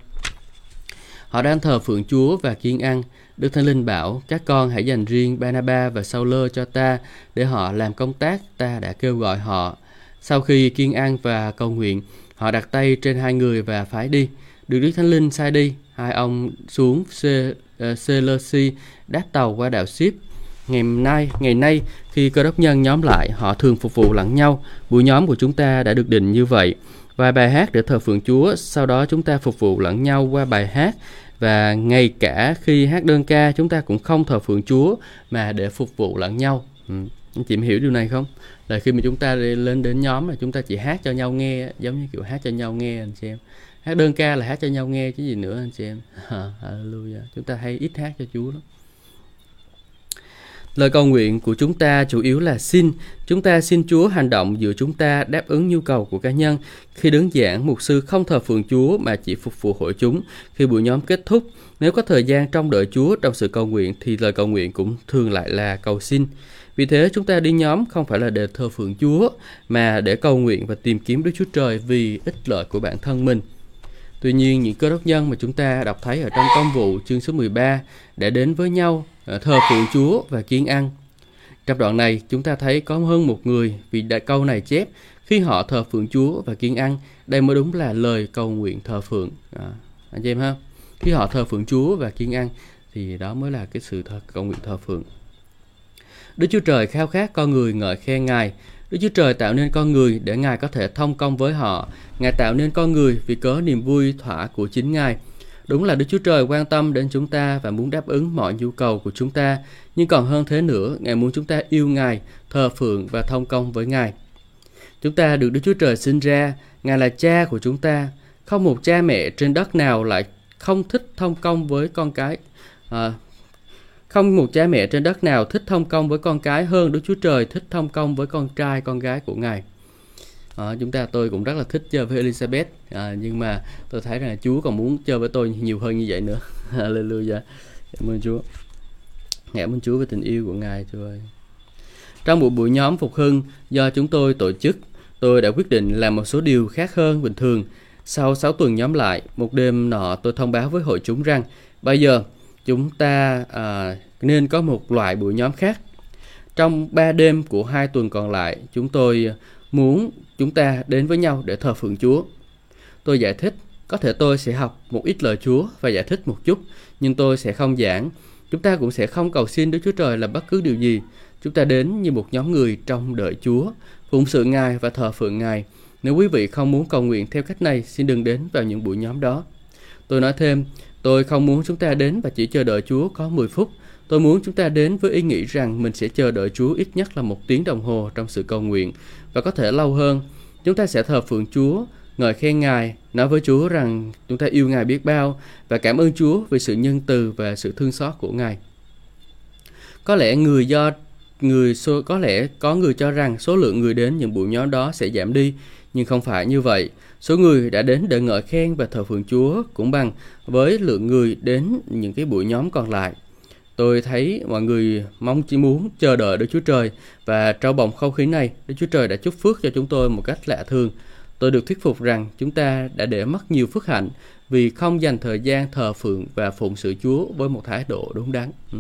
Họ đang thờ phượng Chúa và kiên ăn. Đức Thánh Linh bảo, các con hãy dành riêng Banaba và Sauler cho ta, để họ làm công tác ta đã kêu gọi họ. Sau khi kiên an và cầu nguyện, họ đặt tay trên hai người và phái đi. Được Đức Thánh Linh sai đi, hai ông xuống ờ, Seleucia đáp tàu qua đảo Ship. Ngày nay, ngày nay khi cơ đốc nhân nhóm lại, họ thường phục vụ lẫn nhau. Buổi nhóm của chúng ta đã được định như vậy. Vài bài hát để thờ phượng Chúa, sau đó chúng ta phục vụ lẫn nhau qua bài hát và ngay cả khi hát đơn ca, chúng ta cũng không thờ phượng Chúa mà để phục vụ lẫn nhau. Ừ. Anh chị hiểu điều này không? Là khi mà chúng ta lên đến nhóm là chúng ta chỉ hát cho nhau nghe, giống như kiểu hát cho nhau nghe, anh chị em. Hát đơn ca là hát cho nhau nghe chứ gì nữa, anh chị em. Hallelujah. Chúng ta hay ít hát cho Chúa lắm. Lời cầu nguyện của chúng ta chủ yếu là xin. Chúng ta xin Chúa hành động giữa chúng ta đáp ứng nhu cầu của cá nhân. Khi đứng giảng, mục sư không thờ phượng Chúa mà chỉ phục vụ hội chúng. Khi buổi nhóm kết thúc, nếu có thời gian trong đợi Chúa trong sự cầu nguyện thì lời cầu nguyện cũng thường lại là cầu xin. Vì thế chúng ta đi nhóm không phải là để thờ phượng Chúa mà để cầu nguyện và tìm kiếm Đức Chúa Trời vì ích lợi của bản thân mình. Tuy nhiên những cơ đốc nhân mà chúng ta đọc thấy ở trong công vụ chương số 13 đã đến với nhau Ờ, thờ phụ Chúa và kiên ăn. Trong đoạn này chúng ta thấy có hơn một người vì đại câu này chép khi họ thờ phượng Chúa và kiên ăn đây mới đúng là lời cầu nguyện thờ phượng. À, anh chị em ha? Khi họ thờ phượng Chúa và kiên ăn thì đó mới là cái sự thờ, cầu nguyện thờ phượng. Đức Chúa Trời khao khát con người ngợi khen Ngài. Đức Chúa Trời tạo nên con người để Ngài có thể thông công với họ. Ngài tạo nên con người vì cớ niềm vui thỏa của chính Ngài. Đúng là Đức Chúa Trời quan tâm đến chúng ta và muốn đáp ứng mọi nhu cầu của chúng ta. Nhưng còn hơn thế nữa, Ngài muốn chúng ta yêu Ngài, thờ phượng và thông công với Ngài. Chúng ta được Đức Chúa Trời sinh ra, Ngài là cha của chúng ta. Không một cha mẹ trên đất nào lại không thích thông công với con cái. À, không một cha mẹ trên đất nào thích thông công với con cái hơn Đức Chúa Trời thích thông công với con trai, con gái của Ngài. À, chúng ta tôi cũng rất là thích chơi với Elizabeth à, nhưng mà tôi thấy rằng Chúa còn muốn chơi với tôi nhiều hơn như vậy nữa. Hallelujah. Cảm ơn Chúa. Cảm ơn Chúa về tình yêu của Ngài Chúa ơi. Trong một buổi nhóm phục hưng do chúng tôi tổ chức, tôi đã quyết định làm một số điều khác hơn bình thường. Sau 6 tuần nhóm lại, một đêm nọ tôi thông báo với hội chúng rằng bây giờ chúng ta à, nên có một loại buổi nhóm khác. Trong 3 đêm của hai tuần còn lại, chúng tôi muốn chúng ta đến với nhau để thờ phượng Chúa. Tôi giải thích, có thể tôi sẽ học một ít lời Chúa và giải thích một chút, nhưng tôi sẽ không giảng. Chúng ta cũng sẽ không cầu xin Đức Chúa Trời là bất cứ điều gì. Chúng ta đến như một nhóm người trong đợi Chúa, phụng sự Ngài và thờ phượng Ngài. Nếu quý vị không muốn cầu nguyện theo cách này, xin đừng đến vào những buổi nhóm đó. Tôi nói thêm, tôi không muốn chúng ta đến và chỉ chờ đợi Chúa có 10 phút. Tôi muốn chúng ta đến với ý nghĩ rằng mình sẽ chờ đợi Chúa ít nhất là một tiếng đồng hồ trong sự cầu nguyện và có thể lâu hơn. Chúng ta sẽ thờ phượng Chúa, ngợi khen Ngài, nói với Chúa rằng chúng ta yêu Ngài biết bao và cảm ơn Chúa vì sự nhân từ và sự thương xót của Ngài. Có lẽ người do người số có lẽ có người cho rằng số lượng người đến những buổi nhóm đó sẽ giảm đi, nhưng không phải như vậy. Số người đã đến để ngợi khen và thờ phượng Chúa cũng bằng với lượng người đến những cái buổi nhóm còn lại. Tôi thấy mọi người mong chỉ muốn chờ đợi Đức Chúa Trời và trong bồng không khí này, Đức Chúa Trời đã chúc phước cho chúng tôi một cách lạ thường. Tôi được thuyết phục rằng chúng ta đã để mất nhiều phước hạnh vì không dành thời gian thờ phượng và phụng sự Chúa với một thái độ đúng đắn. Ừ.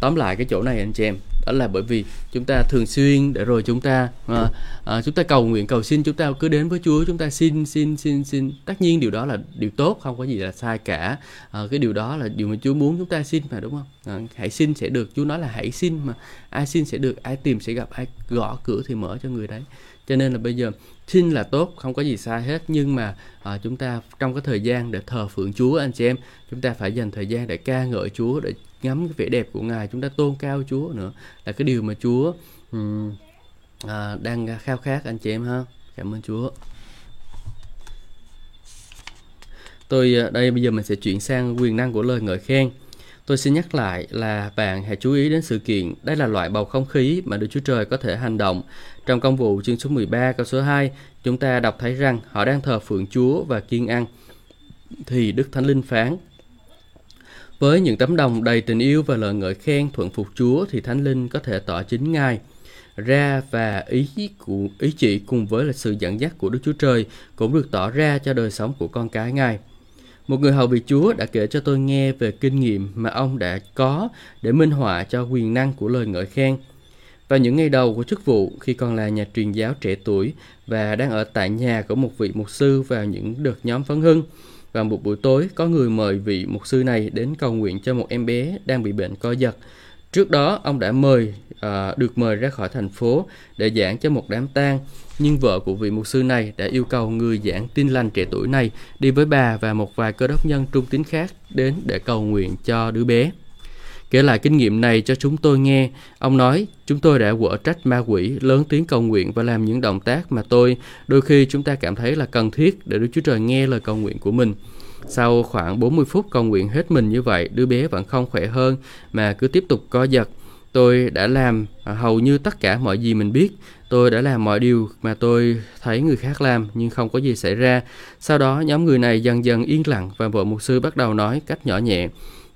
Tóm lại cái chỗ này anh chị em, đó là bởi vì chúng ta thường xuyên để rồi chúng ta à, à, chúng ta cầu nguyện cầu xin chúng ta cứ đến với Chúa chúng ta xin xin xin xin. Tất nhiên điều đó là điều tốt không có gì là sai cả. À, cái điều đó là điều mà Chúa muốn chúng ta xin mà đúng không? À, hãy xin sẽ được. Chúa nói là hãy xin mà. Ai xin sẽ được ai tìm sẽ gặp ai gõ cửa thì mở cho người đấy. Cho nên là bây giờ xin là tốt không có gì sai hết. Nhưng mà à, chúng ta trong cái thời gian để thờ phượng Chúa anh chị em chúng ta phải dành thời gian để ca ngợi Chúa để ngắm cái vẻ đẹp của ngài chúng ta tôn cao Chúa nữa. Là cái điều mà Chúa um, à, đang khao khát anh chị em ha. Cảm ơn Chúa. Tôi à, đây bây giờ mình sẽ chuyển sang quyền năng của lời ngợi khen. Tôi xin nhắc lại là bạn hãy chú ý đến sự kiện, đây là loại bầu không khí mà Đức Chúa Trời có thể hành động. Trong công vụ chương số 13 câu số 2, chúng ta đọc thấy rằng họ đang thờ phượng Chúa và kiên ăn. Thì Đức Thánh Linh phán, với những tấm đồng đầy tình yêu và lời ngợi khen thuận phục Chúa thì Thánh Linh có thể tỏ chính Ngài ra và ý của ý chỉ cùng với là sự dẫn dắt của Đức Chúa Trời cũng được tỏ ra cho đời sống của con cái Ngài. Một người hầu việc Chúa đã kể cho tôi nghe về kinh nghiệm mà ông đã có để minh họa cho quyền năng của lời ngợi khen. Vào những ngày đầu của chức vụ, khi còn là nhà truyền giáo trẻ tuổi và đang ở tại nhà của một vị mục sư vào những đợt nhóm phấn hưng, và một buổi tối có người mời vị mục sư này đến cầu nguyện cho một em bé đang bị bệnh co giật. Trước đó ông đã mời à, được mời ra khỏi thành phố để giảng cho một đám tang, nhưng vợ của vị mục sư này đã yêu cầu người giảng tin lành trẻ tuổi này đi với bà và một vài cơ đốc nhân trung tín khác đến để cầu nguyện cho đứa bé. Kể lại kinh nghiệm này cho chúng tôi nghe, ông nói, chúng tôi đã quở trách ma quỷ, lớn tiếng cầu nguyện và làm những động tác mà tôi, đôi khi chúng ta cảm thấy là cần thiết để Đức Chúa Trời nghe lời cầu nguyện của mình. Sau khoảng 40 phút cầu nguyện hết mình như vậy, đứa bé vẫn không khỏe hơn mà cứ tiếp tục co giật. Tôi đã làm à, hầu như tất cả mọi gì mình biết. Tôi đã làm mọi điều mà tôi thấy người khác làm nhưng không có gì xảy ra. Sau đó nhóm người này dần dần yên lặng và vợ mục sư bắt đầu nói cách nhỏ nhẹ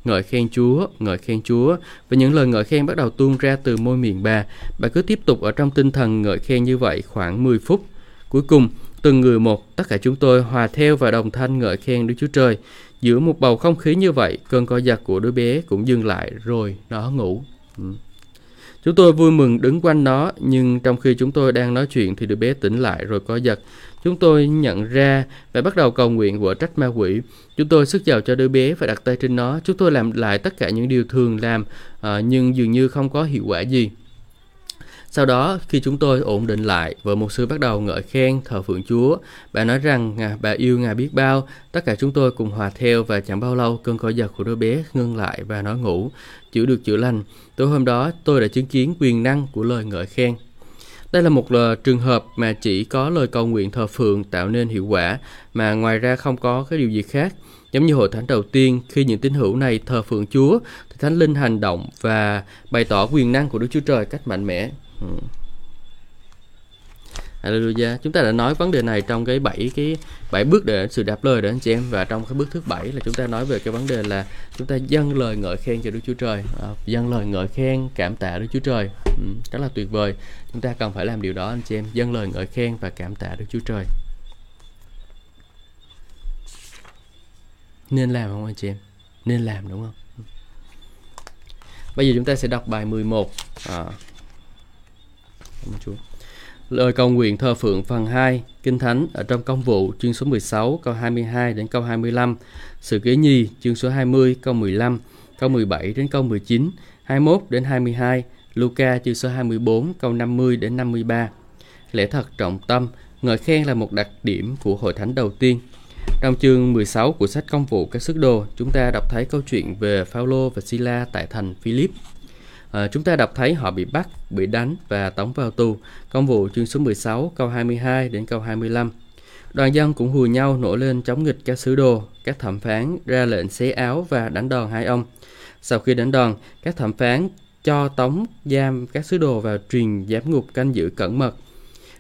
ngợi khen Chúa, ngợi khen Chúa và những lời ngợi khen bắt đầu tuôn ra từ môi miệng bà. Bà cứ tiếp tục ở trong tinh thần ngợi khen như vậy khoảng 10 phút. Cuối cùng, từng người một, tất cả chúng tôi hòa theo và đồng thanh ngợi khen Đức Chúa Trời. Giữa một bầu không khí như vậy, cơn co giật của đứa bé cũng dừng lại rồi nó ngủ. Ừ. Chúng tôi vui mừng đứng quanh nó, nhưng trong khi chúng tôi đang nói chuyện thì đứa bé tỉnh lại rồi co giật. Chúng tôi nhận ra và bắt đầu cầu nguyện của trách ma quỷ. Chúng tôi sức giàu cho đứa bé và đặt tay trên nó. Chúng tôi làm lại tất cả những điều thường làm, uh, nhưng dường như không có hiệu quả gì. Sau đó, khi chúng tôi ổn định lại, vợ mục sư bắt đầu ngợi khen thờ phượng Chúa. Bà nói rằng à, bà yêu Ngài biết bao. Tất cả chúng tôi cùng hòa theo và chẳng bao lâu cơn co giật của đứa bé ngưng lại và nó ngủ, chữa được chữa lành. Tối hôm đó, tôi đã chứng kiến quyền năng của lời ngợi khen. Đây là một ờ, trường hợp mà chỉ có lời cầu nguyện thờ phượng tạo nên hiệu quả, mà ngoài ra không có cái điều gì khác. Giống như hội thánh đầu tiên, khi những tín hữu này thờ phượng Chúa, thì Thánh Linh hành động và bày tỏ quyền năng của Đức Chúa Trời cách mạnh mẽ. Ừ. Ừ. Hallelujah. Chúng ta đã nói vấn đề này trong cái bảy cái bảy bước để sự đáp lời đó anh chị em và trong cái bước thứ bảy là chúng ta nói về cái vấn đề là chúng ta dâng lời ngợi khen cho Đức Chúa Trời, à, dâng lời ngợi khen cảm tạ Đức Chúa Trời. Ừ, rất là tuyệt vời. Chúng ta cần phải làm điều đó anh chị em, dâng lời ngợi khen và cảm tạ Đức Chúa Trời. Nên làm không anh chị em? Nên làm đúng không? Bây giờ chúng ta sẽ đọc bài 11. À. Cảm ơn Chúa. Lời cầu nguyện thờ phượng phần 2, Kinh Thánh ở trong công vụ chương số 16 câu 22 đến câu 25, Sự kế nhi chương số 20 câu 15, câu 17 đến câu 19, 21 đến 22, Luca chương số 24 câu 50 đến 53. Lẽ thật trọng tâm, ngợi khen là một đặc điểm của hội thánh đầu tiên. Trong chương 16 của sách công vụ các sức đồ, chúng ta đọc thấy câu chuyện về Phaolô và Sila tại thành Philip. À, chúng ta đọc thấy họ bị bắt, bị đánh và tống vào tù. Công vụ chương số 16 câu 22 đến câu 25. Đoàn dân cũng hùa nhau nổi lên chống nghịch các sứ đồ, các thẩm phán ra lệnh xé áo và đánh đòn hai ông. Sau khi đánh đòn, các thẩm phán cho tống giam các sứ đồ vào truyền giám ngục canh giữ cẩn mật.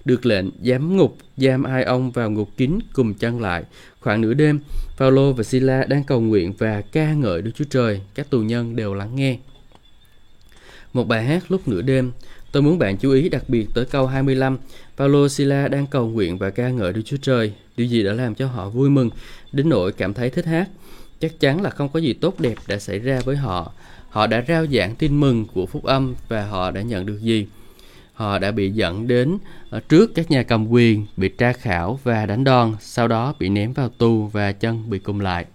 Được lệnh giám ngục giam hai ông vào ngục kín cùng chân lại. Khoảng nửa đêm, Paulo và Sila đang cầu nguyện và ca ngợi Đức Chúa Trời. Các tù nhân đều lắng nghe. Một bài hát lúc nửa đêm, tôi muốn bạn chú ý đặc biệt tới câu 25. Paulo Sila đang cầu nguyện và ca ngợi Đức Chúa Trời. Điều gì đã làm cho họ vui mừng, đến nỗi cảm thấy thích hát? Chắc chắn là không có gì tốt đẹp đã xảy ra với họ. Họ đã rao giảng tin mừng của phúc âm và họ đã nhận được gì? Họ đã bị dẫn đến ờ, trước các nhà cầm quyền, bị tra khảo và đánh đòn, sau đó bị ném vào tù và chân bị cung lại.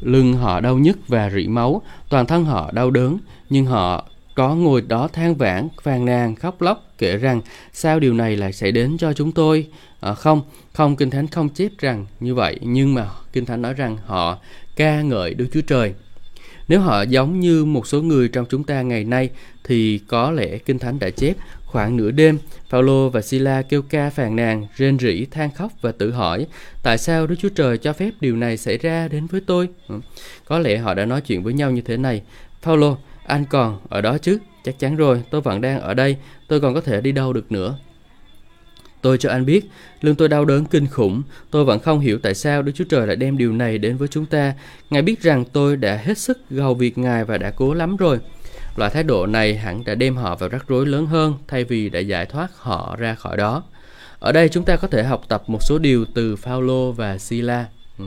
Lưng họ đau nhức và rỉ máu, toàn thân họ đau đớn, nhưng họ có ngồi đó than vãn, phàn nàn, khóc lóc, kể rằng sao điều này lại xảy đến cho chúng tôi? À, không, không, Kinh Thánh không chép rằng như vậy, nhưng mà Kinh Thánh nói rằng họ ca ngợi Đức Chúa Trời. Nếu họ giống như một số người trong chúng ta ngày nay thì có lẽ Kinh Thánh đã chép khoảng nửa đêm, Phaolô và Sila kêu ca phàn nàn, rên rỉ, than khóc và tự hỏi tại sao Đức Chúa Trời cho phép điều này xảy ra đến với tôi? Ừ. Có lẽ họ đã nói chuyện với nhau như thế này. Phaolô, anh còn ở đó chứ? Chắc chắn rồi, tôi vẫn đang ở đây, tôi còn có thể đi đâu được nữa. Tôi cho anh biết, lưng tôi đau đớn kinh khủng, tôi vẫn không hiểu tại sao Đức Chúa Trời lại đem điều này đến với chúng ta. Ngài biết rằng tôi đã hết sức gầu việc Ngài và đã cố lắm rồi. Loại thái độ này hẳn đã đem họ vào rắc rối lớn hơn thay vì đã giải thoát họ ra khỏi đó. Ở đây chúng ta có thể học tập một số điều từ Phaolô và Sila. Ừ.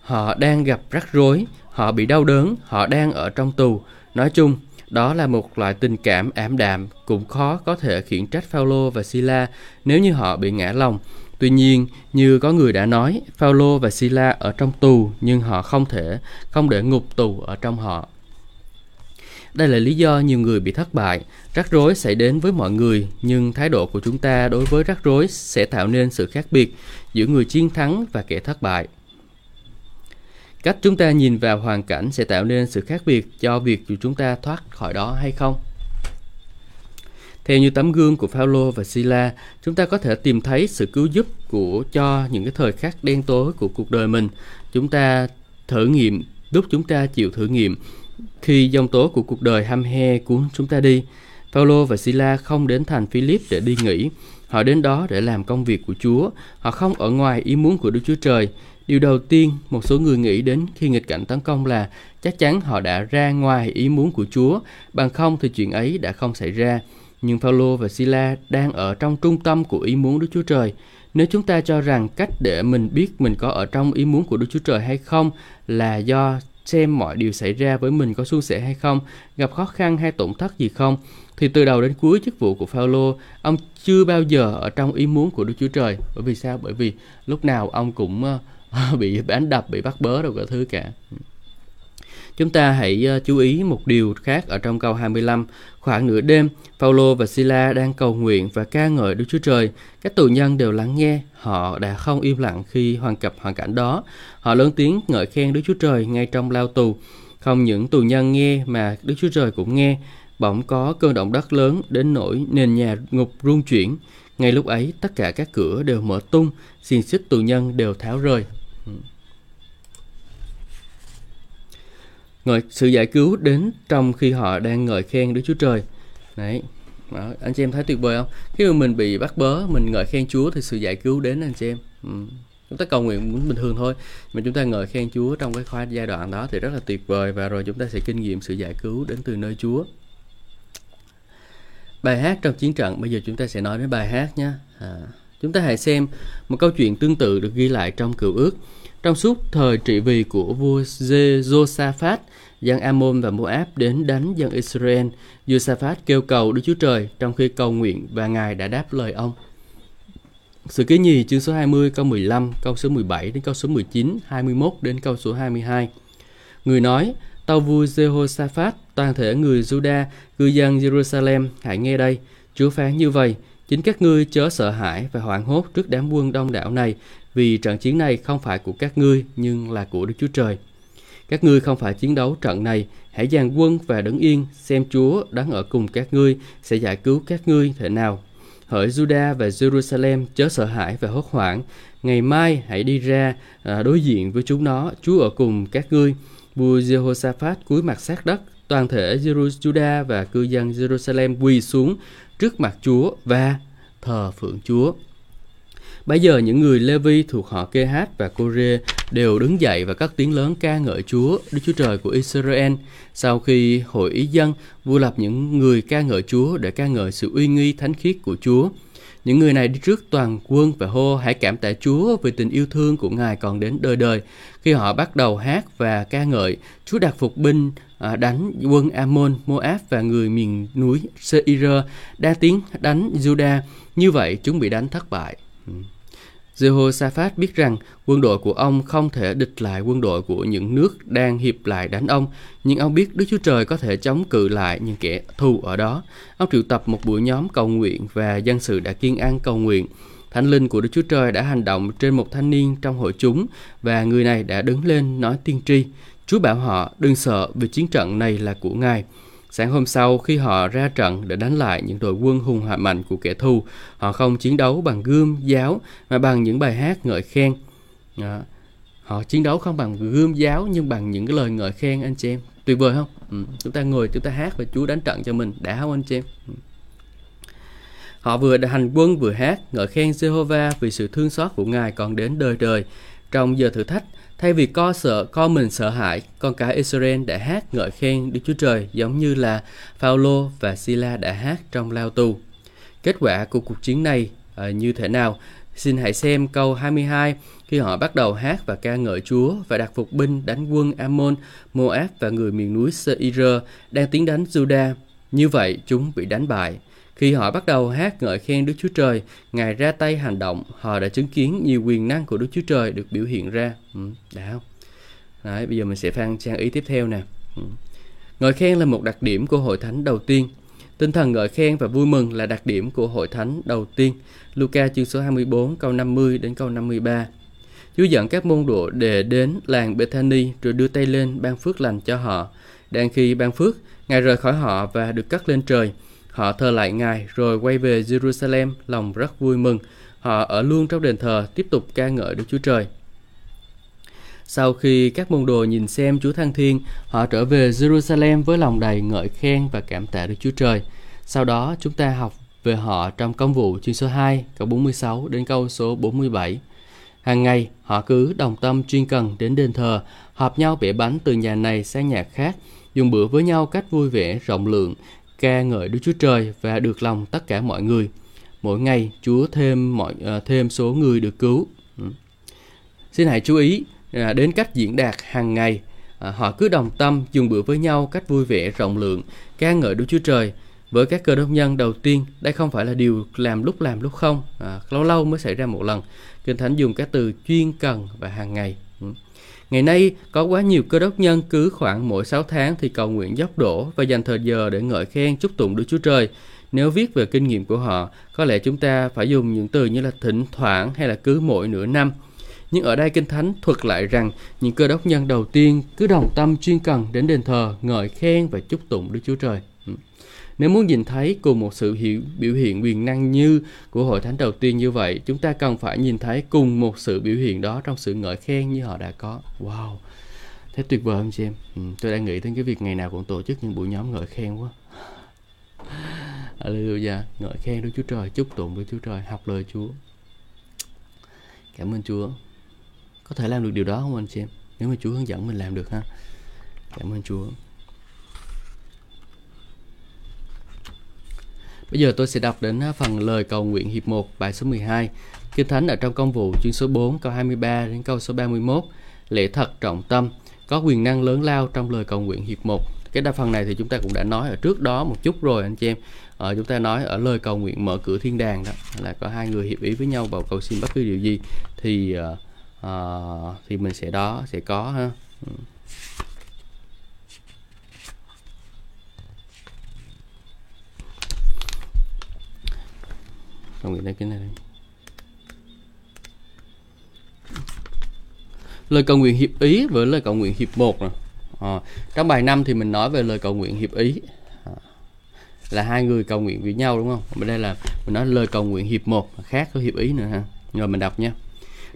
Họ đang gặp rắc rối, họ bị đau đớn, họ đang ở trong tù. Nói chung, đó là một loại tình cảm ảm đạm, cũng khó có thể khiển trách Phaolô và Sila nếu như họ bị ngã lòng. Tuy nhiên, như có người đã nói, Phaolô và Sila ở trong tù nhưng họ không thể không để ngục tù ở trong họ. Đây là lý do nhiều người bị thất bại. Rắc rối xảy đến với mọi người, nhưng thái độ của chúng ta đối với rắc rối sẽ tạo nên sự khác biệt giữa người chiến thắng và kẻ thất bại. Cách chúng ta nhìn vào hoàn cảnh sẽ tạo nên sự khác biệt cho việc dù chúng ta thoát khỏi đó hay không. Theo như tấm gương của Phaolô và Sila, chúng ta có thể tìm thấy sự cứu giúp của cho những cái thời khắc đen tối của cuộc đời mình. Chúng ta thử nghiệm, lúc chúng ta chịu thử nghiệm khi dòng tố của cuộc đời ham he cuốn chúng ta đi. Phaolô và Sila không đến thành Philip để đi nghỉ, họ đến đó để làm công việc của Chúa. Họ không ở ngoài ý muốn của Đức Chúa Trời. Điều đầu tiên một số người nghĩ đến khi nghịch cảnh tấn công là chắc chắn họ đã ra ngoài ý muốn của Chúa, bằng không thì chuyện ấy đã không xảy ra. Nhưng Phaolô và Sila đang ở trong trung tâm của ý muốn Đức Chúa Trời. Nếu chúng ta cho rằng cách để mình biết mình có ở trong ý muốn của Đức Chúa Trời hay không là do xem mọi điều xảy ra với mình có suôn sẻ hay không, gặp khó khăn hay tổn thất gì không, thì từ đầu đến cuối chức vụ của Phaolô, ông chưa bao giờ ở trong ý muốn của Đức Chúa Trời. Bởi vì sao? Bởi vì lúc nào ông cũng ờ, bị bán đập, bị bắt bớ đâu cả thứ cả. Chúng ta hãy ờ, chú ý một điều khác ở trong câu 25. Khoảng nửa đêm, Paulo và Sila đang cầu nguyện và ca ngợi Đức Chúa Trời. Các tù nhân đều lắng nghe, họ đã không im lặng khi hoàn cập hoàn cảnh đó. Họ lớn tiếng ngợi khen Đức Chúa Trời ngay trong lao tù. Không những tù nhân nghe mà Đức Chúa Trời cũng nghe. Bỗng có cơn động đất lớn đến nỗi nền nhà ngục rung chuyển. Ngay lúc ấy, tất cả các cửa đều mở tung, xiềng xích tù nhân đều tháo rời Ngợi sự giải cứu đến trong khi họ đang ngợi khen Đức Chúa Trời. Đấy, đó, anh chị em thấy tuyệt vời không? Khi mà mình bị bắt bớ, mình ngợi khen Chúa thì sự giải cứu đến anh chị em. Ừ. Chúng ta cầu nguyện bình thường thôi, mà chúng ta ngợi khen Chúa trong cái khoa giai đoạn đó thì rất là tuyệt vời và rồi chúng ta sẽ kinh nghiệm sự giải cứu đến từ nơi Chúa. Bài hát trong chiến trận bây giờ chúng ta sẽ nói đến bài hát nhé. À, chúng ta hãy xem một câu chuyện tương tự được ghi lại trong cựu ước. Trong suốt thời trị vì của vua Jehoshaphat, dân Ammon và Moab đến đánh dân Israel, Josaphat kêu cầu Đức Chúa Trời trong khi cầu nguyện và Ngài đã đáp lời ông. Sự ký nhì chương số 20 câu 15, câu số 17 đến câu số 19, 21 đến câu số 22. Người nói, tàu vua Jehoshaphat, toàn thể người Juda, cư dân Jerusalem, hãy nghe đây. Chúa phán như vậy, chính các ngươi chớ sợ hãi và hoảng hốt trước đám quân đông đảo này, vì trận chiến này không phải của các ngươi, nhưng là của Đức Chúa Trời. Các ngươi không phải chiến đấu trận này, hãy dàn quân và đứng yên, xem Chúa đang ở cùng các ngươi, sẽ giải cứu các ngươi thế nào. Hỡi Juda và Jerusalem chớ sợ hãi và hốt hoảng. Ngày mai hãy đi ra à, đối diện với chúng nó, Chúa ở cùng các ngươi. Vua Jehoshaphat cúi mặt sát đất, toàn thể Juda và cư dân Jerusalem quỳ xuống trước mặt Chúa và thờ phượng Chúa. Bây giờ những người Levi thuộc họ Kehat và Kore đều đứng dậy và các tiếng lớn ca ngợi Chúa, Đức Chúa Trời của Israel. Sau khi hội ý dân, vua lập những người ca ngợi Chúa để ca ngợi sự uy nghi thánh khiết của Chúa. Những người này đi trước toàn quân và hô hãy cảm tạ Chúa vì tình yêu thương của Ngài còn đến đời đời. Khi họ bắt đầu hát và ca ngợi, Chúa đặt phục binh à, đánh quân Ammon, Moab và người miền núi Seir đa tiếng đánh Judah. Như vậy chúng bị đánh thất bại. Ừ. Jehoshaphat biết rằng quân đội của ông không thể địch lại quân đội của những nước đang hiệp lại đánh ông, nhưng ông biết Đức Chúa Trời có thể chống cự lại những kẻ thù ở đó. Ông triệu tập một buổi nhóm cầu nguyện và dân sự đã kiên an cầu nguyện. Thánh linh của Đức Chúa Trời đã hành động trên một thanh niên trong hội chúng và người này đã đứng lên nói tiên tri. Chúa bảo họ đừng sợ vì chiến trận này là của Ngài. Sáng hôm sau, khi họ ra trận để đánh lại những đội quân hùng hại mạnh của kẻ thù, họ không chiến đấu bằng gươm, giáo, mà bằng những bài hát ngợi khen. Đó. họ chiến đấu không bằng gươm, giáo, nhưng bằng những cái lời ngợi khen anh chị em. Tuyệt vời không? Ừ. Chúng ta ngồi, chúng ta hát và Chúa đánh trận cho mình. Đã không anh chị em? Ừ. Họ vừa hành quân vừa hát, ngợi khen Jehovah vì sự thương xót của Ngài còn đến đời đời. Trong giờ thử thách, Thay vì co sợ, co mình sợ hãi, con cái Israel đã hát ngợi khen Đức Chúa Trời giống như là Phaolô và Sila đã hát trong lao tù. Kết quả của cuộc chiến này à, như thế nào? Xin hãy xem câu 22 khi họ bắt đầu hát và ca ngợi Chúa và đặt phục binh đánh quân Ammon, Moab và người miền núi Seir đang tiến đánh Judah. Như vậy chúng bị đánh bại. Khi họ bắt đầu hát ngợi khen Đức Chúa Trời, Ngài ra tay hành động, họ đã chứng kiến nhiều quyền năng của Đức Chúa Trời được biểu hiện ra. Ừ, đã không? Đấy, bây giờ mình sẽ phan trang ý tiếp theo nè. Ừ. Ngợi khen là một đặc điểm của hội thánh đầu tiên. Tinh thần ngợi khen và vui mừng là đặc điểm của hội thánh đầu tiên. Luca chương số 24 câu 50 đến câu 53. Chúa dẫn các môn đồ để đến làng Bethany rồi đưa tay lên ban phước lành cho họ. Đang khi ban phước, Ngài rời khỏi họ và được cắt lên trời. Họ thờ lại Ngài rồi quay về Jerusalem lòng rất vui mừng. Họ ở luôn trong đền thờ tiếp tục ca ngợi Đức Chúa Trời. Sau khi các môn đồ nhìn xem Chúa Thăng Thiên, họ trở về Jerusalem với lòng đầy ngợi khen và cảm tạ Đức Chúa Trời. Sau đó chúng ta học về họ trong công vụ chương số 2, câu 46 đến câu số 47. Hàng ngày, họ cứ đồng tâm chuyên cần đến đền thờ, họp nhau bẻ bánh từ nhà này sang nhà khác, dùng bữa với nhau cách vui vẻ, rộng lượng, ca ngợi Đức Chúa Trời và được lòng tất cả mọi người. Mỗi ngày Chúa thêm mọi uh, thêm số người được cứu. Ừ. Xin hãy chú ý uh, đến cách diễn đạt hàng ngày. Uh, họ cứ đồng tâm dùng bữa với nhau cách vui vẻ rộng lượng, ca ngợi Đức Chúa Trời. Với các cơ đốc nhân đầu tiên, đây không phải là điều làm lúc làm lúc không, à, lâu lâu mới xảy ra một lần. Kinh Thánh dùng các từ chuyên cần và hàng ngày. Ngày nay, có quá nhiều cơ đốc nhân cứ khoảng mỗi 6 tháng thì cầu nguyện dốc đổ và dành thời giờ để ngợi khen chúc tụng Đức Chúa Trời. Nếu viết về kinh nghiệm của họ, có lẽ chúng ta phải dùng những từ như là thỉnh thoảng hay là cứ mỗi nửa năm. Nhưng ở đây Kinh Thánh thuật lại rằng những cơ đốc nhân đầu tiên cứ đồng tâm chuyên cần đến đền thờ, ngợi khen và chúc tụng Đức Chúa Trời. Nếu muốn nhìn thấy cùng một sự hiểu, biểu hiện quyền năng như của hội thánh đầu tiên như vậy, chúng ta cần phải nhìn thấy cùng một sự biểu hiện đó trong sự ngợi khen như họ đã có. Wow! Thế tuyệt vời không chị em? Ừ, tôi đang nghĩ đến cái việc ngày nào cũng tổ chức những buổi nhóm ngợi khen quá. Hallelujah, ngợi khen Đức Chúa Trời, chúc tụng Đức Chúa Trời, học lời Chúa. Cảm ơn Chúa. Có thể làm được điều đó không anh chị em? Nếu mà Chúa hướng dẫn mình làm được ha. Cảm ơn Chúa. Bây giờ tôi sẽ đọc đến à, phần lời cầu nguyện hiệp 1 bài số 12. Kinh Thánh ở trong công vụ chương số 4 câu 23 đến câu số 31. Lễ thật trọng tâm, có quyền năng lớn lao trong lời cầu nguyện hiệp 1. Cái đa phần này thì chúng ta cũng đã nói ở trước đó một chút rồi anh chị em. Ờ, chúng ta nói ở lời cầu nguyện mở cửa thiên đàng đó là có hai người hiệp ý với nhau vào cầu xin bất cứ điều gì thì uh, uh, thì mình sẽ đó sẽ có ha. Ừ. không nghĩ đến cái này. Lời cầu nguyện hiệp ý với lời cầu nguyện hiệp một rồi. À, ờ, trong bài 5 thì mình nói về lời cầu nguyện hiệp ý à, là hai người cầu nguyện với nhau đúng không? ở đây là mình nói lời cầu nguyện hiệp một khác với hiệp ý nữa ha. Rồi mình đọc nha.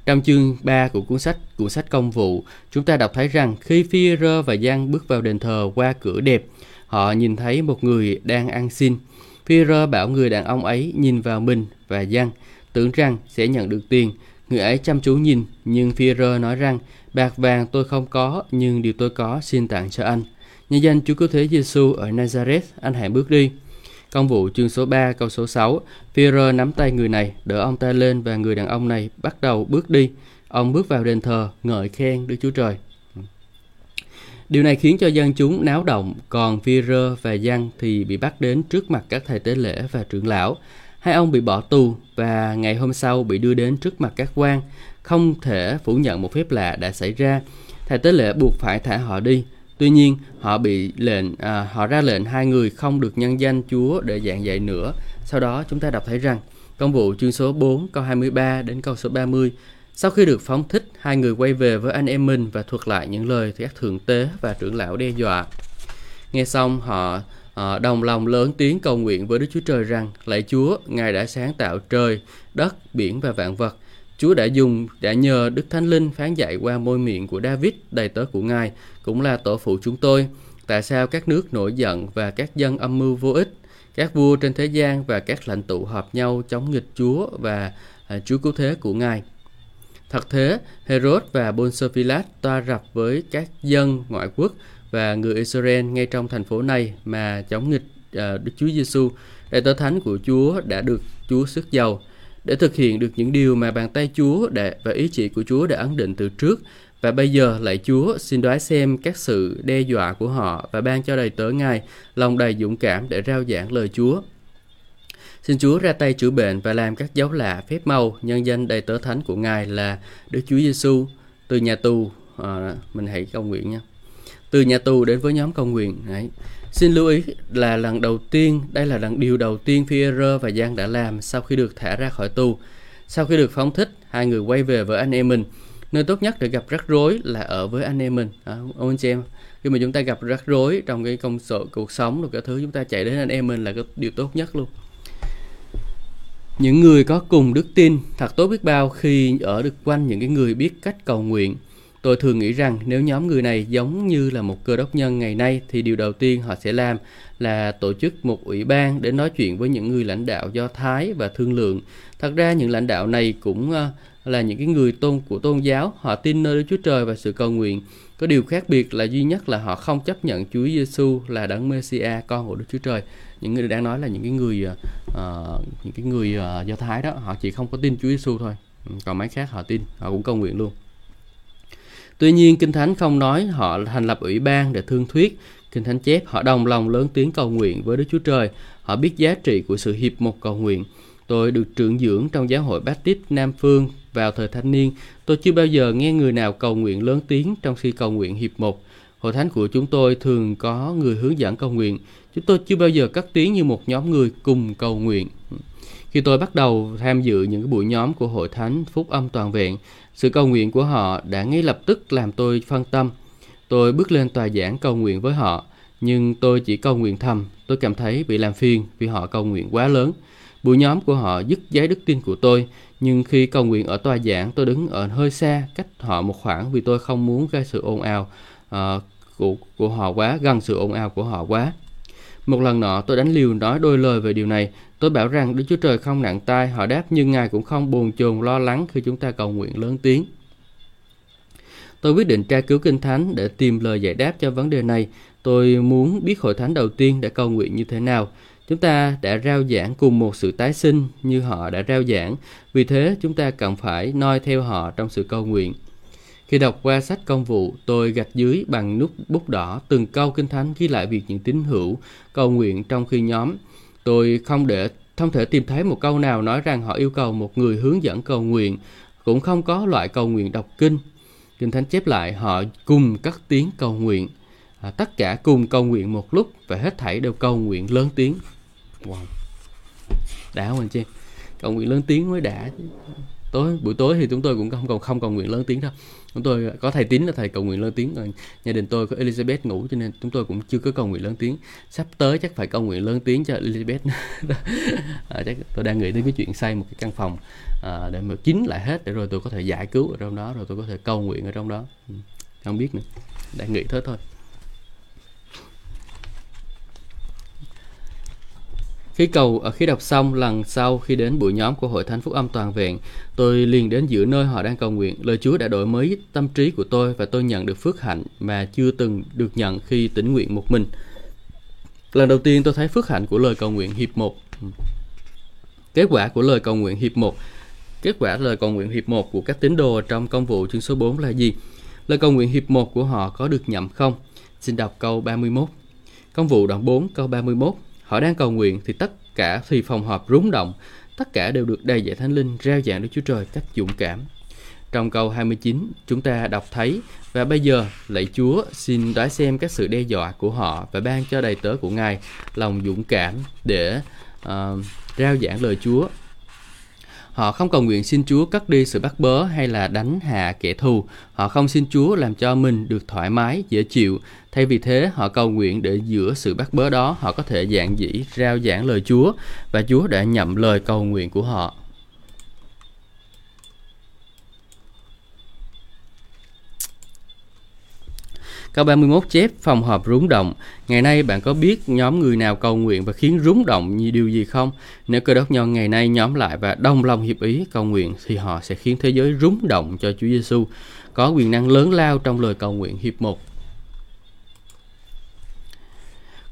Trong chương 3 của cuốn sách cuốn sách công vụ, chúng ta đọc thấy rằng khi phi rơ và Giang bước vào đền thờ qua cửa đẹp, họ nhìn thấy một người đang ăn xin. phi rơ bảo người đàn ông ấy nhìn vào mình và Giăng, tưởng rằng sẽ nhận được tiền. Người ấy chăm chú nhìn, nhưng phi rơ nói rằng, bạc vàng tôi không có, nhưng điều tôi có xin tặng cho anh. Nhân danh Chúa Cứu Thế Giêsu ở Nazareth, anh hãy bước đi. Công vụ chương số 3 câu số 6, Führer nắm tay người này, đỡ ông ta lên và người đàn ông này bắt đầu bước đi. Ông bước vào đền thờ, ngợi khen Đức Chúa Trời. Điều này khiến cho dân chúng náo động, còn Führer và Giang thì bị bắt đến trước mặt các thầy tế lễ và trưởng lão. Hai ông bị bỏ tù và ngày hôm sau bị đưa đến trước mặt các quan. Không thể phủ nhận một phép lạ đã xảy ra. Thầy tế lễ buộc phải thả họ đi. Tuy nhiên, họ bị lệnh à, họ ra lệnh hai người không được nhân danh Chúa để giảng dạy nữa. Sau đó chúng ta đọc thấy rằng công vụ chương số 4 câu 23 đến câu số 30 sau khi được phóng thích, hai người quay về với anh em mình và thuật lại những lời các thượng tế và trưởng lão đe dọa. Nghe xong, họ Ờ, đồng lòng lớn tiếng cầu nguyện với Đức Chúa Trời rằng, lạy Chúa, Ngài đã sáng tạo trời, đất, biển và vạn vật. Chúa đã dùng, đã nhờ Đức Thánh Linh phán dạy qua môi miệng của David, đầy tớ của Ngài, cũng là tổ phụ chúng tôi. Tại sao các nước nổi giận và các dân âm mưu vô ích? Các vua trên thế gian và các lãnh tụ họp nhau chống nghịch Chúa và à, Chúa cứu thế của Ngài. Thật thế, Herod và Bonsopilat toa rập với các dân ngoại quốc và người Israel ngay trong thành phố này mà chống nghịch à, Đức Chúa Giêsu. Đại tớ thánh của Chúa đã được Chúa sức giàu để thực hiện được những điều mà bàn tay Chúa đã, và ý chỉ của Chúa đã ấn định từ trước. Và bây giờ lại Chúa xin đoái xem các sự đe dọa của họ và ban cho đầy tớ Ngài lòng đầy dũng cảm để rao giảng lời Chúa. Xin Chúa ra tay chữa bệnh và làm các dấu lạ phép màu nhân danh đầy tớ thánh của Ngài là Đức Chúa Giêsu từ nhà tù à, mình hãy cầu nguyện nha từ nhà tù đến với nhóm cầu nguyện Đấy. Xin lưu ý là lần đầu tiên, đây là lần điều đầu tiên Pierre và Giang đã làm sau khi được thả ra khỏi tù. Sau khi được phóng thích, hai người quay về với anh em mình. Nơi tốt nhất để gặp rắc rối là ở với anh em mình. À, ông anh chị em, khi mà chúng ta gặp rắc rối trong cái công sự cuộc sống rồi cái thứ chúng ta chạy đến anh em mình là cái điều tốt nhất luôn. Những người có cùng đức tin thật tốt biết bao khi ở được quanh những cái người biết cách cầu nguyện Tôi thường nghĩ rằng nếu nhóm người này giống như là một cơ đốc nhân ngày nay thì điều đầu tiên họ sẽ làm là tổ chức một ủy ban để nói chuyện với những người lãnh đạo Do Thái và thương lượng. Thật ra những lãnh đạo này cũng ờ, là những cái người tôn của tôn giáo, họ tin nơi Đức Chúa Trời và sự cầu nguyện. Có điều khác biệt là duy nhất là họ không chấp nhận Chúa Giêsu là đấng Messia, con của Đức Chúa Trời. Những người đang nói là những cái người uh, những cái người uh, Do Thái đó, họ chỉ không có tin Chúa Giêsu thôi. Còn mấy khác họ tin, họ cũng cầu nguyện luôn. Tuy nhiên, Kinh Thánh không nói họ thành lập ủy ban để thương thuyết. Kinh Thánh chép họ đồng lòng lớn tiếng cầu nguyện với Đức Chúa Trời. Họ biết giá trị của sự hiệp một cầu nguyện. Tôi được trưởng dưỡng trong giáo hội Baptist Nam Phương vào thời thanh niên. Tôi chưa bao giờ nghe người nào cầu nguyện lớn tiếng trong khi cầu nguyện hiệp một. Hội thánh của chúng tôi thường có người hướng dẫn cầu nguyện. Chúng tôi chưa bao giờ cất tiếng như một nhóm người cùng cầu nguyện. Khi tôi bắt đầu tham dự những buổi nhóm của hội thánh Phúc Âm Toàn Vẹn, sự cầu nguyện của họ đã ngay lập tức làm tôi phân tâm. Tôi bước lên tòa giảng cầu nguyện với họ, nhưng tôi chỉ cầu nguyện thầm. Tôi cảm thấy bị làm phiền vì họ cầu nguyện quá lớn. Buổi nhóm của họ dứt giấy đức tin của tôi, nhưng khi cầu nguyện ở tòa giảng tôi đứng ở hơi xa cách họ một khoảng vì tôi không muốn gây sự ồn ào uh, của, của họ quá, gần sự ồn ào của họ quá. Một lần nọ, tôi đánh liều nói đôi lời về điều này. Tôi bảo rằng Đức Chúa Trời không nặng tai, họ đáp nhưng Ngài cũng không buồn chồn lo lắng khi chúng ta cầu nguyện lớn tiếng. Tôi quyết định tra cứu Kinh Thánh để tìm lời giải đáp cho vấn đề này. Tôi muốn biết hội thánh đầu tiên đã cầu nguyện như thế nào. Chúng ta đã rao giảng cùng một sự tái sinh như họ đã rao giảng. Vì thế, chúng ta cần phải noi theo họ trong sự cầu nguyện. Khi đọc qua sách công vụ, tôi gạch dưới bằng nút bút đỏ từng câu kinh thánh ghi lại việc những tín hữu cầu nguyện trong khi nhóm. Tôi không để không thể tìm thấy một câu nào nói rằng họ yêu cầu một người hướng dẫn cầu nguyện, cũng không có loại cầu nguyện đọc kinh. Kinh thánh chép lại họ cùng các tiếng cầu nguyện. À, tất cả cùng cầu nguyện một lúc và hết thảy đều cầu nguyện lớn tiếng. Wow. Đã không anh chị? Cầu nguyện lớn tiếng mới đã. Tối buổi tối thì chúng tôi cũng không còn không cầu nguyện lớn tiếng đâu chúng tôi có thầy tín là thầy cầu nguyện lớn tiếng rồi. Gia đình tôi có Elizabeth ngủ cho nên chúng tôi cũng chưa có cầu nguyện lớn tiếng. Sắp tới chắc phải cầu nguyện lớn tiếng cho Elizabeth. À, chắc tôi đang nghĩ đến cái chuyện xây một cái căn phòng à, để mà kín lại hết để rồi tôi có thể giải cứu ở trong đó rồi tôi có thể cầu nguyện ở trong đó. Ừ, không biết nữa. Đang nghĩ thế thôi. Khi cầu ở khi đọc xong lần sau khi đến buổi nhóm của Hội Thánh Phúc Âm Toàn Vẹn, tôi liền đến giữa nơi họ đang cầu nguyện. Lời Chúa đã đổi mới tâm trí của tôi và tôi nhận được phước hạnh mà chưa từng được nhận khi tĩnh nguyện một mình. Lần đầu tiên tôi thấy phước hạnh của lời cầu nguyện hiệp một. Kết quả của lời cầu nguyện hiệp một Kết quả lời cầu nguyện hiệp một của các tín đồ trong công vụ chương số 4 là gì? Lời cầu nguyện hiệp một của họ có được nhậm không? Xin đọc câu 31. Công vụ đoạn 4 câu 31 Họ đang cầu nguyện thì tất cả thì phòng họp rúng động, tất cả đều được đầy dạy thánh linh rao giảng Đức Chúa Trời cách dũng cảm. Trong câu 29, chúng ta đọc thấy và bây giờ lạy Chúa xin đoái xem các sự đe dọa của họ và ban cho đầy tớ của Ngài lòng dũng cảm để uh, rao giảng lời Chúa Họ không cầu nguyện xin Chúa cắt đi sự bắt bớ hay là đánh hạ kẻ thù. Họ không xin Chúa làm cho mình được thoải mái, dễ chịu. Thay vì thế, họ cầu nguyện để giữa sự bắt bớ đó họ có thể giảng dĩ, rao giảng lời Chúa và Chúa đã nhậm lời cầu nguyện của họ. Câu 31 chép phòng họp rúng động. Ngày nay bạn có biết nhóm người nào cầu nguyện và khiến rúng động như điều gì không? Nếu cơ đốc nhân ngày nay nhóm lại và đồng lòng hiệp ý cầu nguyện thì họ sẽ khiến thế giới rúng động cho Chúa Giêsu. Có quyền năng lớn lao trong lời cầu nguyện hiệp một.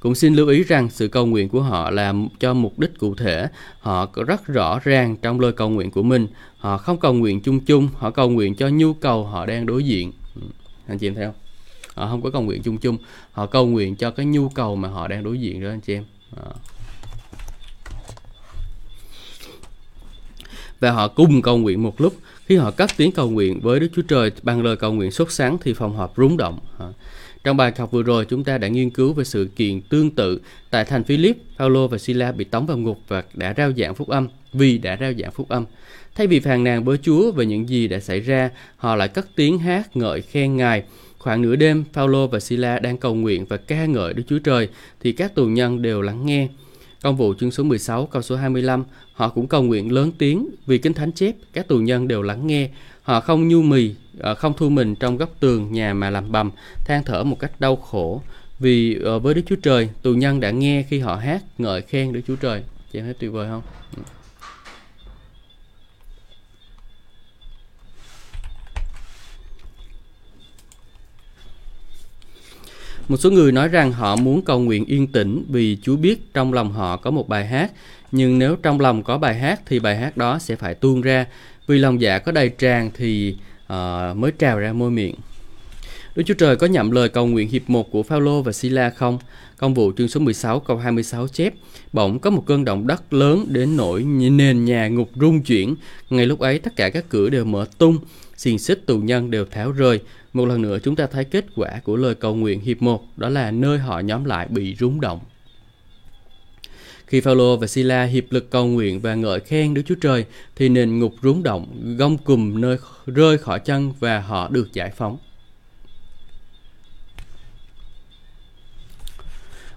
Cũng xin lưu ý rằng sự cầu nguyện của họ là cho mục đích cụ thể. Họ rất rõ ràng trong lời cầu nguyện của mình. Họ không cầu nguyện chung chung, họ cầu nguyện cho nhu cầu họ đang đối diện. Ừ, anh chị em thấy không? Họ không có cầu nguyện chung chung. Họ cầu nguyện cho cái nhu cầu mà họ đang đối diện đó anh chị em. À. và họ cùng cầu nguyện một lúc. Khi họ cất tiếng cầu nguyện với Đức Chúa Trời bằng lời cầu nguyện sốt sáng thì phòng họp rúng động. Ờ. Trong bài học vừa rồi chúng ta đã nghiên cứu về sự kiện tương tự tại thành Philip, Paulo và Sila bị tống vào ngục và đã rao giảng phúc âm vì đã rao giảng phúc âm. Thay vì phàn nàn với Chúa về những gì đã xảy ra, họ lại cất tiếng hát ngợi khen Ngài. Khoảng nửa đêm, Paulo và Sila đang cầu nguyện và ca ngợi Đức Chúa Trời thì các tù nhân đều lắng nghe. Công vụ chương số 16 câu số 25, họ cũng cầu nguyện lớn tiếng vì Kinh Thánh chép các tù nhân đều lắng nghe. Họ không nhu mì, ờ, không thu mình trong góc tường nhà mà làm bầm, than thở một cách đau khổ. Vì ờ, với Đức Chúa Trời, tù nhân đã nghe khi họ hát ngợi khen Đức Chúa Trời. Chị em thấy tuyệt vời không? Một số người nói rằng họ muốn cầu nguyện yên tĩnh vì Chúa biết trong lòng họ có một bài hát, nhưng nếu trong lòng có bài hát thì bài hát đó sẽ phải tuôn ra, vì lòng dạ có đầy tràn thì uh, mới trào ra môi miệng. Đức Chúa Trời có nhậm lời cầu nguyện hiệp một của Phaolô và Sila không? Công vụ chương số 16 câu 26 chép, bỗng có một cơn động đất lớn đến nỗi nền nhà ngục rung chuyển. Ngay lúc ấy tất cả các cửa đều mở tung, xiềng xích tù nhân đều tháo rơi. Một lần nữa chúng ta thấy kết quả của lời cầu nguyện hiệp một, đó là nơi họ nhóm lại bị rung động. Khi Phaolô và Sila hiệp lực cầu nguyện và ngợi khen Đức Chúa Trời, thì nền ngục rúng động, gông cùm nơi rơi khỏi chân và họ được giải phóng.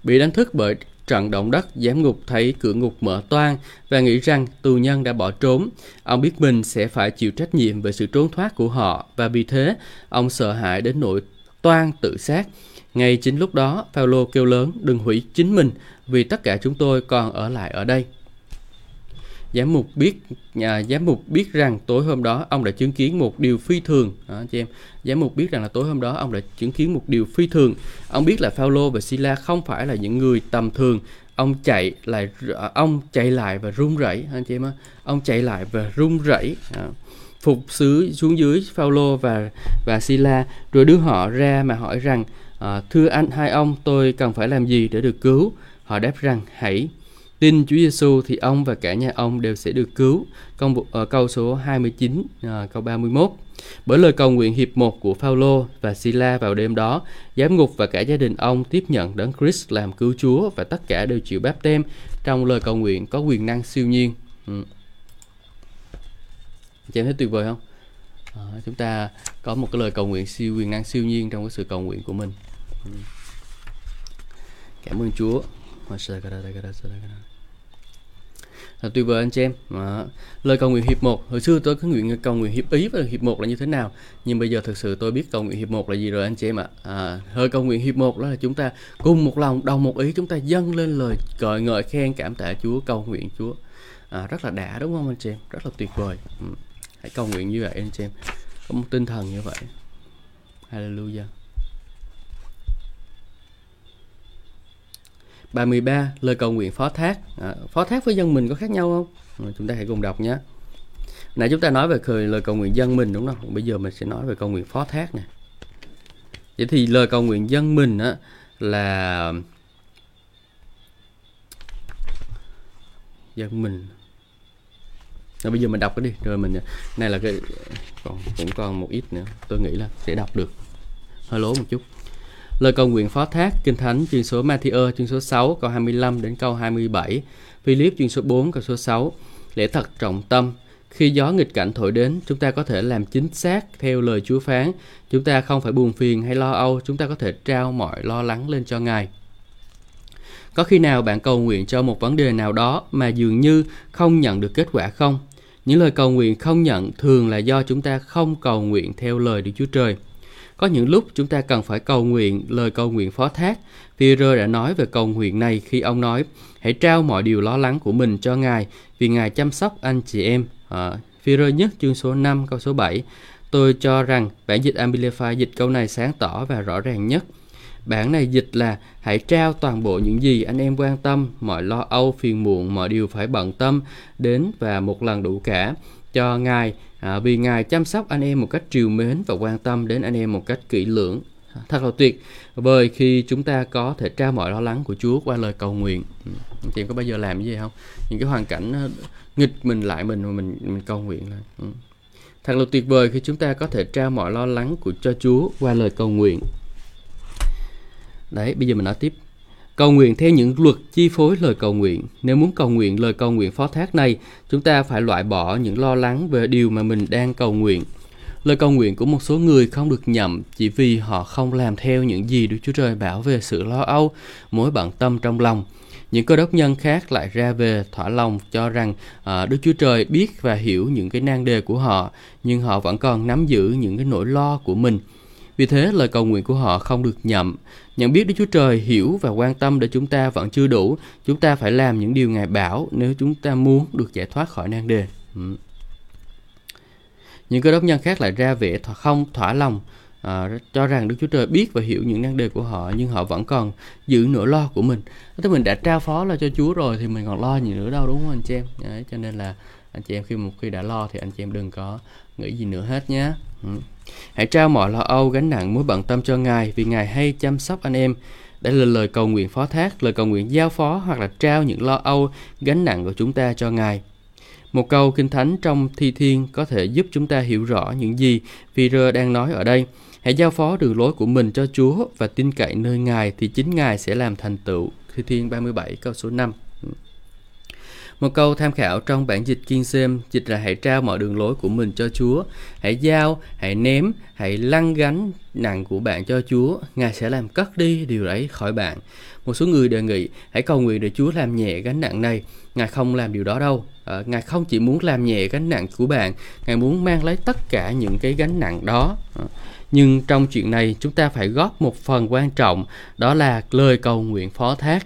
Bị đánh thức bởi trận động đất, giám ngục thấy cửa ngục mở toang và nghĩ rằng tù nhân đã bỏ trốn. Ông biết mình sẽ phải chịu trách nhiệm về sự trốn thoát của họ và vì thế ông sợ hãi đến nỗi toan tự sát. Ngay chính lúc đó, Paulo kêu lớn, đừng hủy chính mình, vì tất cả chúng tôi còn ở lại ở đây. Giám mục biết nhà giám mục biết rằng tối hôm đó ông đã chứng kiến một điều phi thường đó, chị em. Giám mục biết rằng là tối hôm đó ông đã chứng kiến một điều phi thường. Ông biết là Phaolô và Sila không phải là những người tầm thường. Ông chạy lại à, ông chạy lại và run rẩy anh chị em Ông chạy lại và run rẩy. Phục sứ xuống dưới Phaolô và và Sila rồi đưa họ ra mà hỏi rằng à, thưa anh hai ông tôi cần phải làm gì để được cứu họ đáp rằng hãy tin Chúa Giêsu thì ông và cả nhà ông đều sẽ được cứu. Câu, uh, câu số 29 uh, ờ, câu 31 bởi lời cầu nguyện hiệp một của Phaolô và Sila vào đêm đó giám ngục và cả gia đình ông tiếp nhận đấng Christ làm cứu Chúa và tất cả đều chịu báp tem trong lời cầu nguyện có quyền năng siêu nhiên. Ừ. chị em thấy tuyệt vời không? À, chúng ta có một cái lời cầu nguyện siêu quyền năng siêu nhiên trong cái sự cầu nguyện của mình. Ừ. cảm ơn Chúa là tuyệt vời anh chị em. À, lời cầu nguyện hiệp một. Hồi xưa tôi có nguyện cầu nguyện hiệp ý và hiệp một là như thế nào. Nhưng bây giờ thực sự tôi biết cầu nguyện hiệp một là gì rồi anh chị em ạ. À, hơi cầu nguyện hiệp một đó là chúng ta cùng một lòng đồng một ý chúng ta dâng lên lời cợi ngợi khen cảm tạ Chúa cầu nguyện Chúa. À, rất là đã đúng không anh chị em? Rất là tuyệt vời. Ừ. hãy cầu nguyện như vậy anh chị em. Có một tinh thần như vậy. Hallelujah. 33 lời cầu nguyện phó thác. À, phó thác với dân mình có khác nhau không? À, chúng ta hãy cùng đọc nhé. Nãy chúng ta nói về lời, lời cầu nguyện dân mình đúng không? Bây giờ mình sẽ nói về cầu nguyện phó thác nè. Vậy thì lời cầu nguyện dân mình á là dân mình. Rồi bây giờ mình đọc cái đi rồi mình này là cái còn cũng còn một ít nữa tôi nghĩ là sẽ đọc được. Hơi lố một chút. Lời cầu nguyện phó thác Kinh Thánh chương số Matthew chương số 6 câu 25 đến câu 27, Philip chương số 4 câu số 6. Lễ thật trọng tâm, khi gió nghịch cảnh thổi đến, chúng ta có thể làm chính xác theo lời Chúa phán. Chúng ta không phải buồn phiền hay lo âu, chúng ta có thể trao mọi lo lắng lên cho Ngài. Có khi nào bạn cầu nguyện cho một vấn đề nào đó mà dường như không nhận được kết quả không? Những lời cầu nguyện không nhận thường là do chúng ta không cầu nguyện theo lời Đức Chúa Trời. Có những lúc chúng ta cần phải cầu nguyện lời cầu nguyện phó thác. Peter đã nói về cầu nguyện này khi ông nói hãy trao mọi điều lo lắng của mình cho Ngài vì Ngài chăm sóc anh chị em. À, Peter nhất chương số 5 câu số 7. Tôi cho rằng bản dịch Amplify dịch câu này sáng tỏ và rõ ràng nhất. Bản này dịch là hãy trao toàn bộ những gì anh em quan tâm, mọi lo âu, phiền muộn, mọi điều phải bận tâm đến và một lần đủ cả cho Ngài à, vì Ngài chăm sóc anh em một cách triều mến và quan tâm đến anh em một cách kỹ lưỡng. Thật là tuyệt vời khi chúng ta có thể trao mọi lo lắng của Chúa qua lời cầu nguyện. Ừ, Chị có bao giờ làm như vậy không? Những cái hoàn cảnh ờ, nghịch mình lại mình mà mình mình cầu nguyện lại ừ. thật là tuyệt vời khi chúng ta có thể trao mọi lo lắng của cho Chúa qua lời cầu nguyện. Đấy, bây giờ mình nói tiếp Cầu nguyện theo những luật chi phối lời cầu nguyện. Nếu muốn cầu nguyện lời cầu nguyện phó thác này, chúng ta phải loại bỏ những lo lắng về điều mà mình đang cầu nguyện. Lời cầu nguyện của một số người không được nhậm chỉ vì họ không làm theo những gì Đức Chúa Trời bảo về sự lo âu, mối bận tâm trong lòng. Những cơ đốc nhân khác lại ra về thỏa lòng cho rằng à, Đức Chúa Trời biết và hiểu những cái nan đề của họ, nhưng họ vẫn còn nắm giữ những cái nỗi lo của mình. Vì thế lời cầu nguyện của họ không được nhậm. Nhận biết Đức Chúa Trời hiểu và quan tâm để chúng ta vẫn chưa đủ. Chúng ta phải làm những điều Ngài bảo nếu chúng ta muốn được giải thoát khỏi nan đề. Ừ. Những cơ đốc nhân khác lại ra vẻ không thỏa lòng à, cho rằng Đức Chúa Trời biết và hiểu những nan đề của họ nhưng họ vẫn còn giữ nỗi lo của mình. Tức mình đã trao phó là cho Chúa rồi thì mình còn lo gì nữa đâu đúng không anh chị em? Đấy, cho nên là anh chị em khi một khi đã lo thì anh chị em đừng có nghĩ gì nữa hết nhé ừ hãy trao mọi lo âu, gánh nặng, mối bận tâm cho ngài vì ngài hay chăm sóc anh em đây là lời cầu nguyện phó thác, lời cầu nguyện giao phó hoặc là trao những lo âu, gánh nặng của chúng ta cho ngài một câu kinh thánh trong thi thiên có thể giúp chúng ta hiểu rõ những gì Peter đang nói ở đây. Hãy giao phó đường lối của mình cho Chúa và tin cậy nơi Ngài thì chính Ngài sẽ làm thành tựu. Thi thiên 37 câu số 5. Một câu tham khảo trong bản dịch King James dịch là hãy trao mọi đường lối của mình cho Chúa. Hãy giao, hãy ném, hãy lăn gánh nặng của bạn cho Chúa. Ngài sẽ làm cất đi điều ấy khỏi bạn. Một số người đề nghị hãy cầu nguyện để Chúa làm nhẹ gánh nặng này. Ngài không làm điều đó đâu. À, Ngài không chỉ muốn làm nhẹ gánh nặng của bạn, Ngài muốn mang lấy tất cả những cái gánh nặng đó. À, nhưng trong chuyện này chúng ta phải góp một phần quan trọng, đó là lời cầu nguyện phó thác.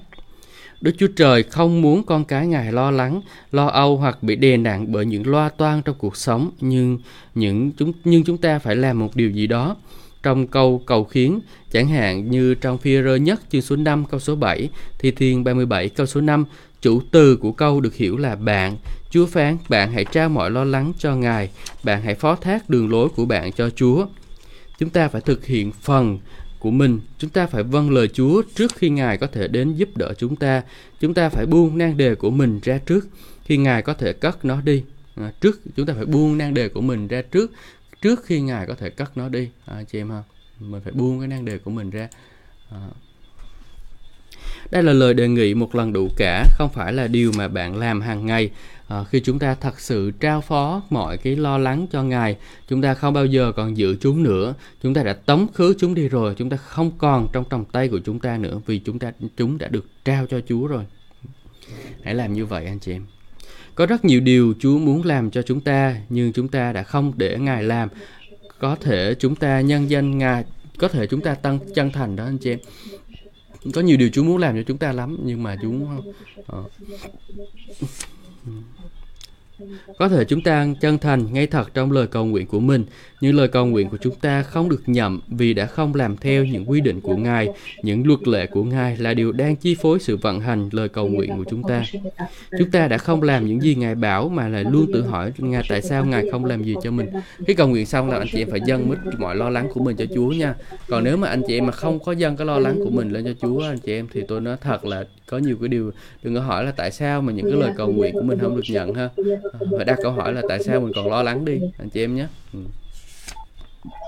Đức Chúa Trời không muốn con cái Ngài lo lắng, lo âu hoặc bị đè nặng bởi những loa toan trong cuộc sống, nhưng những chúng nhưng chúng ta phải làm một điều gì đó. Trong câu cầu khiến, chẳng hạn như trong phi rơ nhất chương số 5 câu số 7, Thi Thiên 37 câu số 5, chủ từ của câu được hiểu là bạn. Chúa phán, bạn hãy trao mọi lo lắng cho Ngài, bạn hãy phó thác đường lối của bạn cho Chúa. Chúng ta phải thực hiện phần của mình. Chúng ta phải vâng lời Chúa trước khi Ngài có thể đến giúp đỡ chúng ta. Chúng ta phải buông nan đề của mình ra trước khi Ngài có thể cất nó đi. À, trước chúng ta phải buông nan đề của mình ra trước trước khi Ngài có thể cất nó đi. À, chị em ha mình phải buông cái nan đề của mình ra. À. đây là lời đề nghị một lần đủ cả không phải là điều mà bạn làm hàng ngày à, khi chúng ta thật sự trao phó mọi cái lo lắng cho ngài chúng ta không bao giờ còn giữ chúng nữa. Chúng ta đã tống khứ chúng đi rồi chúng ta không còn trong tầm tay của chúng ta nữa vì chúng ta chúng đã được trao cho chúa rồi. Hãy làm như vậy anh chị em. Có rất nhiều điều chúa muốn làm cho chúng ta nhưng chúng ta đã không để ngài làm. Có thể chúng ta nhân danh ngài có thể chúng ta tăng chân thành đó anh chị em. Có nhiều điều Chúa muốn làm cho chúng ta lắm nhưng mà chúng ờ có thể chúng ta chân thành, ngay thật trong lời cầu nguyện của mình, những lời cầu nguyện của chúng ta không được nhậm vì đã không làm theo những quy định của Ngài, những luật lệ của Ngài là điều đang chi phối sự vận hành lời cầu nguyện của chúng ta. Chúng ta đã không làm những gì Ngài bảo mà lại luôn tự hỏi Ngài tại sao Ngài không làm gì cho mình. Khi cầu nguyện xong là anh chị em phải dâng mất mọi lo lắng của mình cho Chúa nha. Còn nếu mà anh chị em mà không có dâng cái lo lắng của mình lên cho Chúa anh chị em thì tôi nói thật là có nhiều cái điều đừng có hỏi là tại sao mà những cái lời cầu nguyện của mình không được nhận ha phải đặt câu hỏi là tại sao mình còn lo lắng đi anh chị em nhé ừ.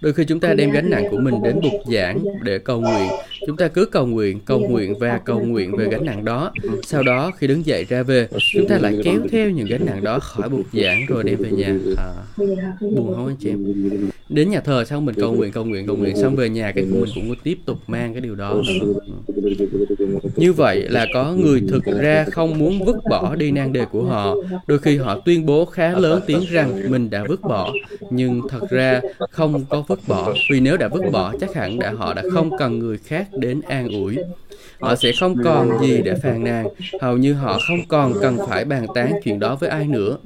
Đôi khi chúng ta đem gánh nặng của mình đến bục giảng để cầu nguyện. Chúng ta cứ cầu nguyện, cầu nguyện và cầu nguyện về gánh nặng đó. Sau đó khi đứng dậy ra về, chúng ta lại kéo theo những gánh nặng đó khỏi bục giảng rồi đem về nhà. À, buồn không anh chị em? Đến nhà thờ xong mình cầu nguyện, cầu nguyện, cầu nguyện xong về nhà cái của mình cũng tiếp tục mang cái điều đó. Như vậy là có người thực ra không muốn vứt bỏ đi nan đề của họ. Đôi khi họ tuyên bố khá lớn tiếng rằng mình đã vứt bỏ, nhưng thật ra không có vứt bỏ. Vì nếu đã vứt bỏ, chắc hẳn đã họ đã không cần người khác đến an ủi họ sẽ không còn gì để phàn nàn. hầu như họ không còn cần phải bàn tán chuyện đó với ai nữa.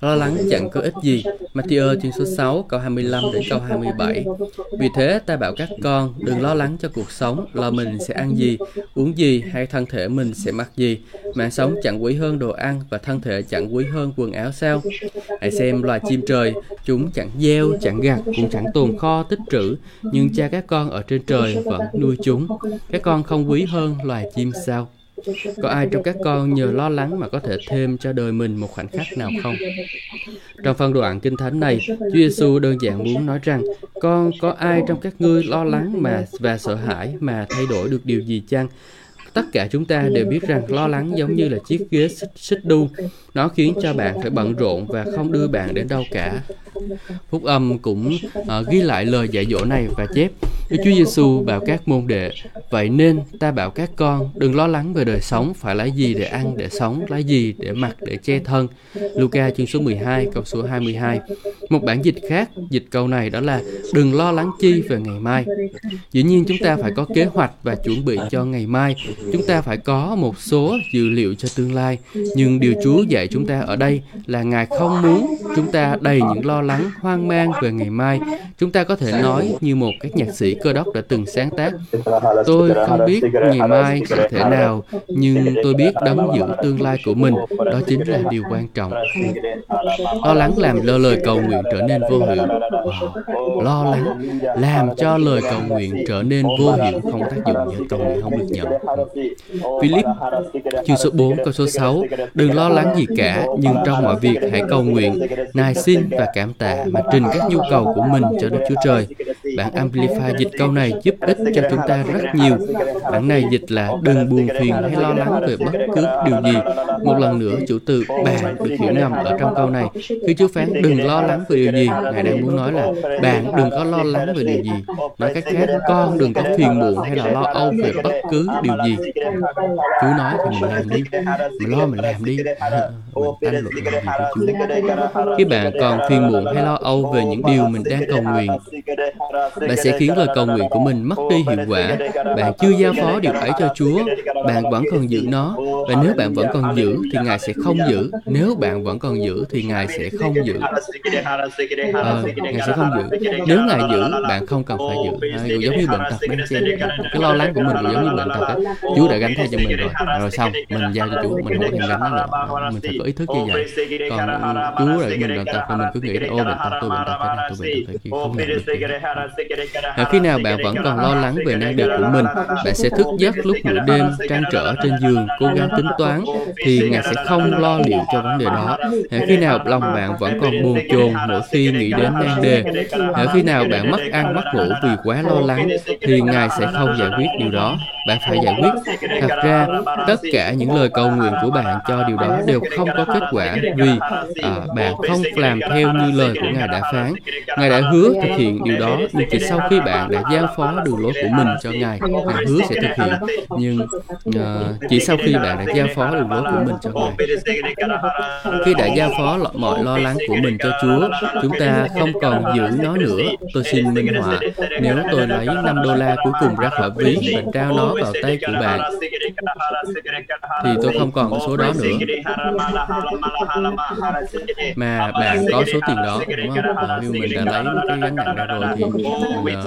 lo lắng chẳng có ích gì. Matthew chương số 6 câu 25 đến câu 27 vì thế ta bảo các con đừng lo lắng cho cuộc sống lo mình sẽ ăn gì uống gì hay thân thể mình sẽ mặc gì. Mạng sống chẳng quý hơn đồ ăn và thân thể chẳng quý hơn quần áo sao? Hãy xem loài chim trời. Chúng chẳng gieo chẳng gặt cũng chẳng tồn kho tích trữ. Nhưng cha các con ở trên trời vẫn nuôi chúng các con không quý hơn loài chim sao có ai trong các con nhờ lo lắng mà có thể thêm cho đời mình một khoảnh khắc nào không? Trong phân đoạn kinh thánh này, Chúa Giêsu đơn giản muốn nói rằng, con có ai trong các ngươi lo lắng mà và sợ hãi mà thay đổi được điều gì chăng? Tất cả chúng ta đều biết rằng lo lắng giống như là chiếc ghế xích, xích đu. Nó khiến cho bạn phải bận rộn và không đưa bạn đến đâu cả. Phúc âm cũng uh, ghi lại lời dạy dỗ này và chép Đức Chúa Giêsu bảo các môn đệ Vậy nên ta bảo các con đừng lo lắng về đời sống phải lấy gì để ăn để sống lấy gì để mặc để che thân Luca chương số 12 câu số 22 Một bản dịch khác dịch câu này đó là đừng lo lắng chi về ngày mai Dĩ nhiên chúng ta phải có kế hoạch và chuẩn bị cho ngày mai Chúng ta phải có một số dữ liệu cho tương lai Nhưng điều Chúa dạy chúng ta ở đây là Ngài không muốn chúng ta đầy những lo lắng hoang mang về ngày mai chúng ta có thể nói như một các nhạc sĩ cơ đốc đã từng sáng tác. Tôi không biết ngày mai sẽ thể nào, nhưng tôi biết đóng giữ tương lai của mình. Đó chính là điều quan trọng. Lo lắng làm lơ lời cầu nguyện trở nên vô hiệu. Wow. Lo lắng làm cho lời cầu nguyện trở nên vô hiệu, không tác dụng như cầu nguyện không được nhận. Philip chương số 4 câu số 6 Đừng lo lắng gì cả, nhưng trong mọi việc hãy cầu nguyện, nài xin và cảm tạ mà trình các nhu cầu của mình cho Đức Chúa Trời. Bản Amplify dịch câu này giúp ích cho chúng ta rất nhiều. Bản này dịch là đừng buồn phiền hay lo lắng về bất cứ điều gì. Một lần nữa, chủ từ bạn được hiểu ngầm ở trong câu này. Khi Chúa phán đừng lo lắng về điều gì, Ngài đang muốn nói là bạn đừng có lo lắng về điều gì. Nói cách khác, con đừng có phiền muộn hay là lo âu về bất cứ điều gì. Chúa nói thì mình làm đi, mình lo mình làm đi. mình tranh luận làm gì với Chúa. Khi bạn còn phiền muộn hay lo âu về những điều mình đang cầu nguyện, bạn sẽ khiến lời cầu nguyện của mình mất đi hiệu quả. Bạn chưa giao phó điều ấy cho Chúa, bạn vẫn còn giữ nó. Và nếu bạn vẫn còn giữ thì Ngài sẽ không giữ. Nếu bạn vẫn còn giữ thì Ngài sẽ không giữ. À, Ngài sẽ không giữ. Nếu Ngài giữ, bạn không cần phải giữ. À, giống như bệnh tật đang xem. Cái lo lắng của mình cũng giống như bệnh tật đó. Chúa đã gánh thay cho mình rồi. Rồi xong, mình giao cho Chúa, mình không có thèm gánh nó nữa. Mình phải có ý thức như vậy. Còn Chúa đã mình bệnh tật mình cứ nghĩ là ô bệnh tật tôi bệnh tật thế này tôi bệnh tật thế kia không làm được hãy khi nào bạn vẫn còn lo lắng về năng lực của mình bạn sẽ thức giấc lúc nửa đêm trăn trở trên giường cố gắng tính toán thì ngài sẽ không lo liệu cho vấn đề đó. À, khi nào lòng bạn vẫn còn buồn chồn mỗi khi nghĩ đến nan đề? À, khi nào bạn mất ăn mất ngủ vì quá lo lắng thì ngài sẽ không giải quyết điều đó. Bạn phải giải quyết. Thật ra tất cả những lời cầu nguyện của bạn cho điều đó đều không có kết quả vì à, bạn không làm theo như lời của ngài đã phán. Ngài đã hứa thực hiện điều đó chỉ sau khi bạn đã giao phó đường lối của mình cho ngài ngài hứa sẽ thực hiện. Nhưng uh, chỉ sau khi bạn đã giao phó đường lối của mình cho ngài khi đã giao phó mọi lo lắng của mình cho chúa chúng ta không còn giữ nó nữa. Tôi xin minh họa nếu tôi lấy 5 đô la cuối cùng ra khỏi ví và trao nó vào tay của bạn thì tôi không còn số đó nữa. Mà bạn có số tiền đó đúng không? À, mình đã lấy cái gánh nặng ra rồi thì mình, uh,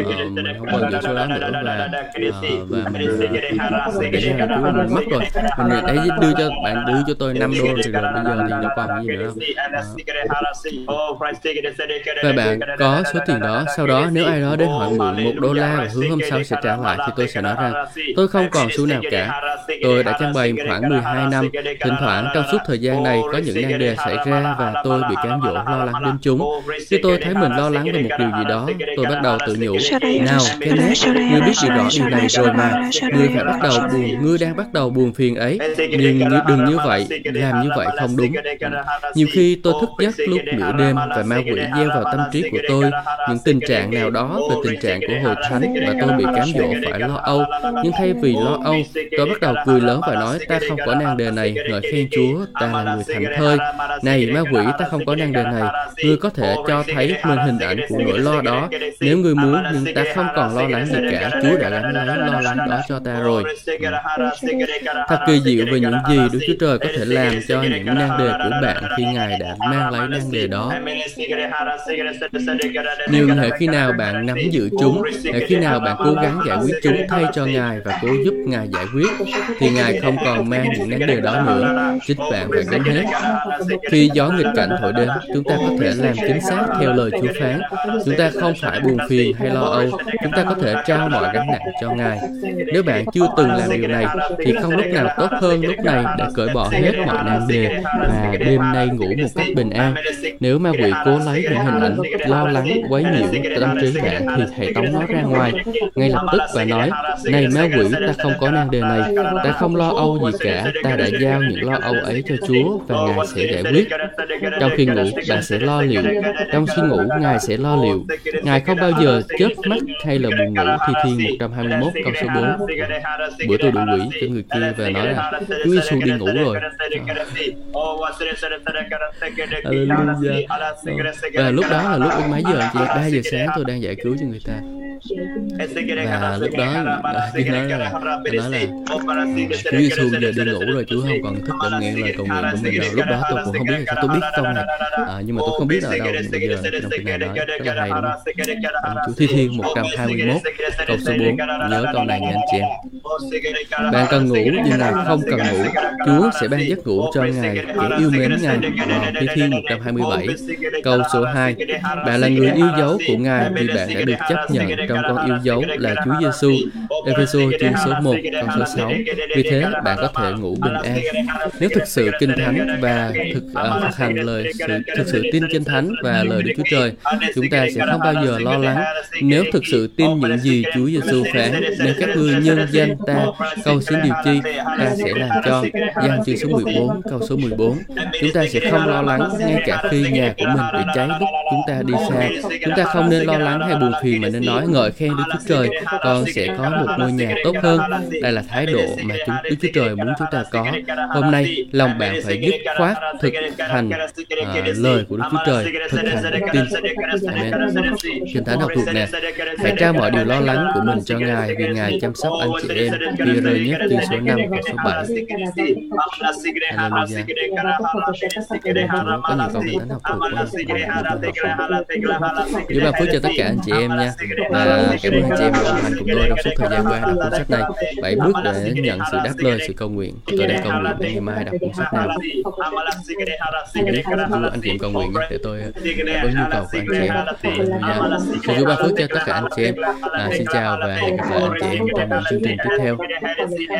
uh, mình không còn giữ số đó nữa và uh, và mình, uh, mình để mất rồi mình để đưa cho bạn đưa cho tôi 5 đô thì rồi bây giờ thì nó còn gì nữa không uh, và bạn có số tiền đó sau đó nếu ai đó đến hỏi mượn một đô la và hứa hôm sau sẽ trả lại thì tôi sẽ nói rằng tôi không còn xu nào cả tôi đã trang bày khoảng 12 năm thỉnh thoảng trong suốt thời gian này có những nan đề xảy ra và tôi bị cám dỗ lo lắng đến chúng khi tôi thấy mình lo lắng về một điều gì đó tôi bắt đầu tự nhủ nào Kenneth ngươi biết điều rõ điều này rồi mà ngươi phải bắt đầu buồn ngươi đang bắt đầu buồn phiền ấy nhưng đừng như vậy làm như vậy không đúng nhiều khi tôi thức giấc lúc nửa đêm và ma quỷ gieo vào tâm trí của tôi những tình trạng nào đó về tình trạng của hội thánh và tôi bị cám dỗ phải lo âu nhưng thay vì lo âu tôi bắt đầu cười lớn và nói ta không có nan đề này ngợi khen chúa ta là người thảnh thơi này ma quỷ ta không có nan đề này ngươi có thể cho thấy mình hình ảnh của nỗi lo đó. Nếu ngươi muốn nhưng ta không còn lo lắng gì cả. chúa đã gánh lấy lo lắng đó cho ta rồi. thật kỳ diệu về những gì đức chúa trời có thể làm cho những nan đề của bạn khi ngài đã mang lấy nan đề đó. Nhưng hệ khi nào bạn nắm giữ chúng hệ khi nào bạn cố gắng giải quyết chúng thay cho ngài và cố giúp ngài giải quyết thì ngài không còn mang những nan đề đó nữa. chính bạn phải gánh hết khi gió nghịch cảnh thổi đến chúng ta có thể làm chính xác theo lời chúa phán chúng ta không phải buồn phiền hay lo âu. Chúng ta có thể trao mọi gánh nặng cho ngài. Nếu bạn chưa từng làm điều này, thì không lúc nào tốt hơn lúc này để cởi bỏ hết mọi nan đề và đêm nay ngủ một cách bình an. Nếu ma quỷ cố lấy những hình ảnh lo lắng, quấy nhiễu tâm trí bạn, thì hãy tống nó ra ngoài. Ngay lập tức và nói, này ma quỷ, ta không có nan đề này. Ta không lo âu gì cả. Ta đã giao những lo âu ấy cho chúa và ngài sẽ giải quyết. Trong khi ngủ, bạn sẽ lo liệu. Trong khi ngủ, ngài sẽ lo liệu ngài không bao giờ chớp mắt hay là buồn ngủ thi thiên 121 câu số 4 bữa tôi đuổi quỷ cho người kia và nói là Chúa Giêsu đi ngủ rồi. Hallelujah. Và lúc đó là lúc mấy giờ chị 3 giờ sáng tôi đang giải cứu cho người ta và lúc đó Chúa nói là nói là Chúa Giêsu giờ đi ngủ rồi Chúa không còn thức để nghe lời cầu nguyện của mình đâu lúc đó tôi cũng không biết tôi biết câu này à, nhưng mà tôi không biết ở đâu bây giờ trong kinh này nói rất là hay đúng không Chúa Thi Thiên 121 câu số 4 nhớ câu này nha anh chị em bạn cần ngủ nhưng là không cần ngủ Chúa sẽ ban giấc ngủ cho ngài kẻ yêu mến ngài Thi Thiên 127 câu số 2 bạn là người yêu dấu của ngài vì bạn đã được chấp nhận trong con yêu dấu là Chúa Giêsu. Epheso chương số 1 câu số 6. Vì thế bạn có thể ngủ bình an. Nếu thực sự kinh thánh và thực uh, thực hành lời sự thực sự tin kinh thánh và lời Đức Chúa Trời, chúng ta sẽ không bao giờ lo lắng. Nếu thực sự tin những gì Chúa Giêsu phán, nên các ngươi nhân danh ta cầu xin điều chi, ta sẽ làm cho. Giăng chương số 14 câu số 14. Chúng ta sẽ không lo lắng ngay cả khi nhà của mình bị cháy lúc chúng ta đi xa. Chúng ta không nên lo lắng hay buồn phiền mà nên nói ngợi khen Đức Chúa Trời, con sẽ có một ngôi nhà tốt hơn. Đây là thái độ mà chúng Đức Chúa Trời muốn chúng ta có. Hôm nay, lòng bạn phải dứt khoát thực hành uh, lời của Đức Chúa Trời, thực hành đức tin. Amen. Kinh Thánh học thuộc nè, hãy trao mọi điều lo lắng của mình cho Ngài vì Ngài chăm sóc anh chị em. Khi rơi nhất chương số 5 và số 7. Hallelujah. Có nhiều câu Kinh Thánh học thuộc của Chúa ban phước cho tất cả anh chị em nha. Và cảm ơn anh chị em đã đồng hành cùng tôi trong suốt thời gian qua đọc cuốn sách này. Bảy bước để nhận sự đáp lời, sự cầu nguyện. Tôi đang cầu nguyện để ngày mai đọc cuốn sách nào. nếu biết anh chị em cầu nguyện nhé để tôi đáp ứng nhu cầu của anh chị em. Dạ. Xin Chúa ban phước cho tất cả anh chị em. À, xin chào và hẹn gặp lại anh chị em trong những chương trình tiếp theo.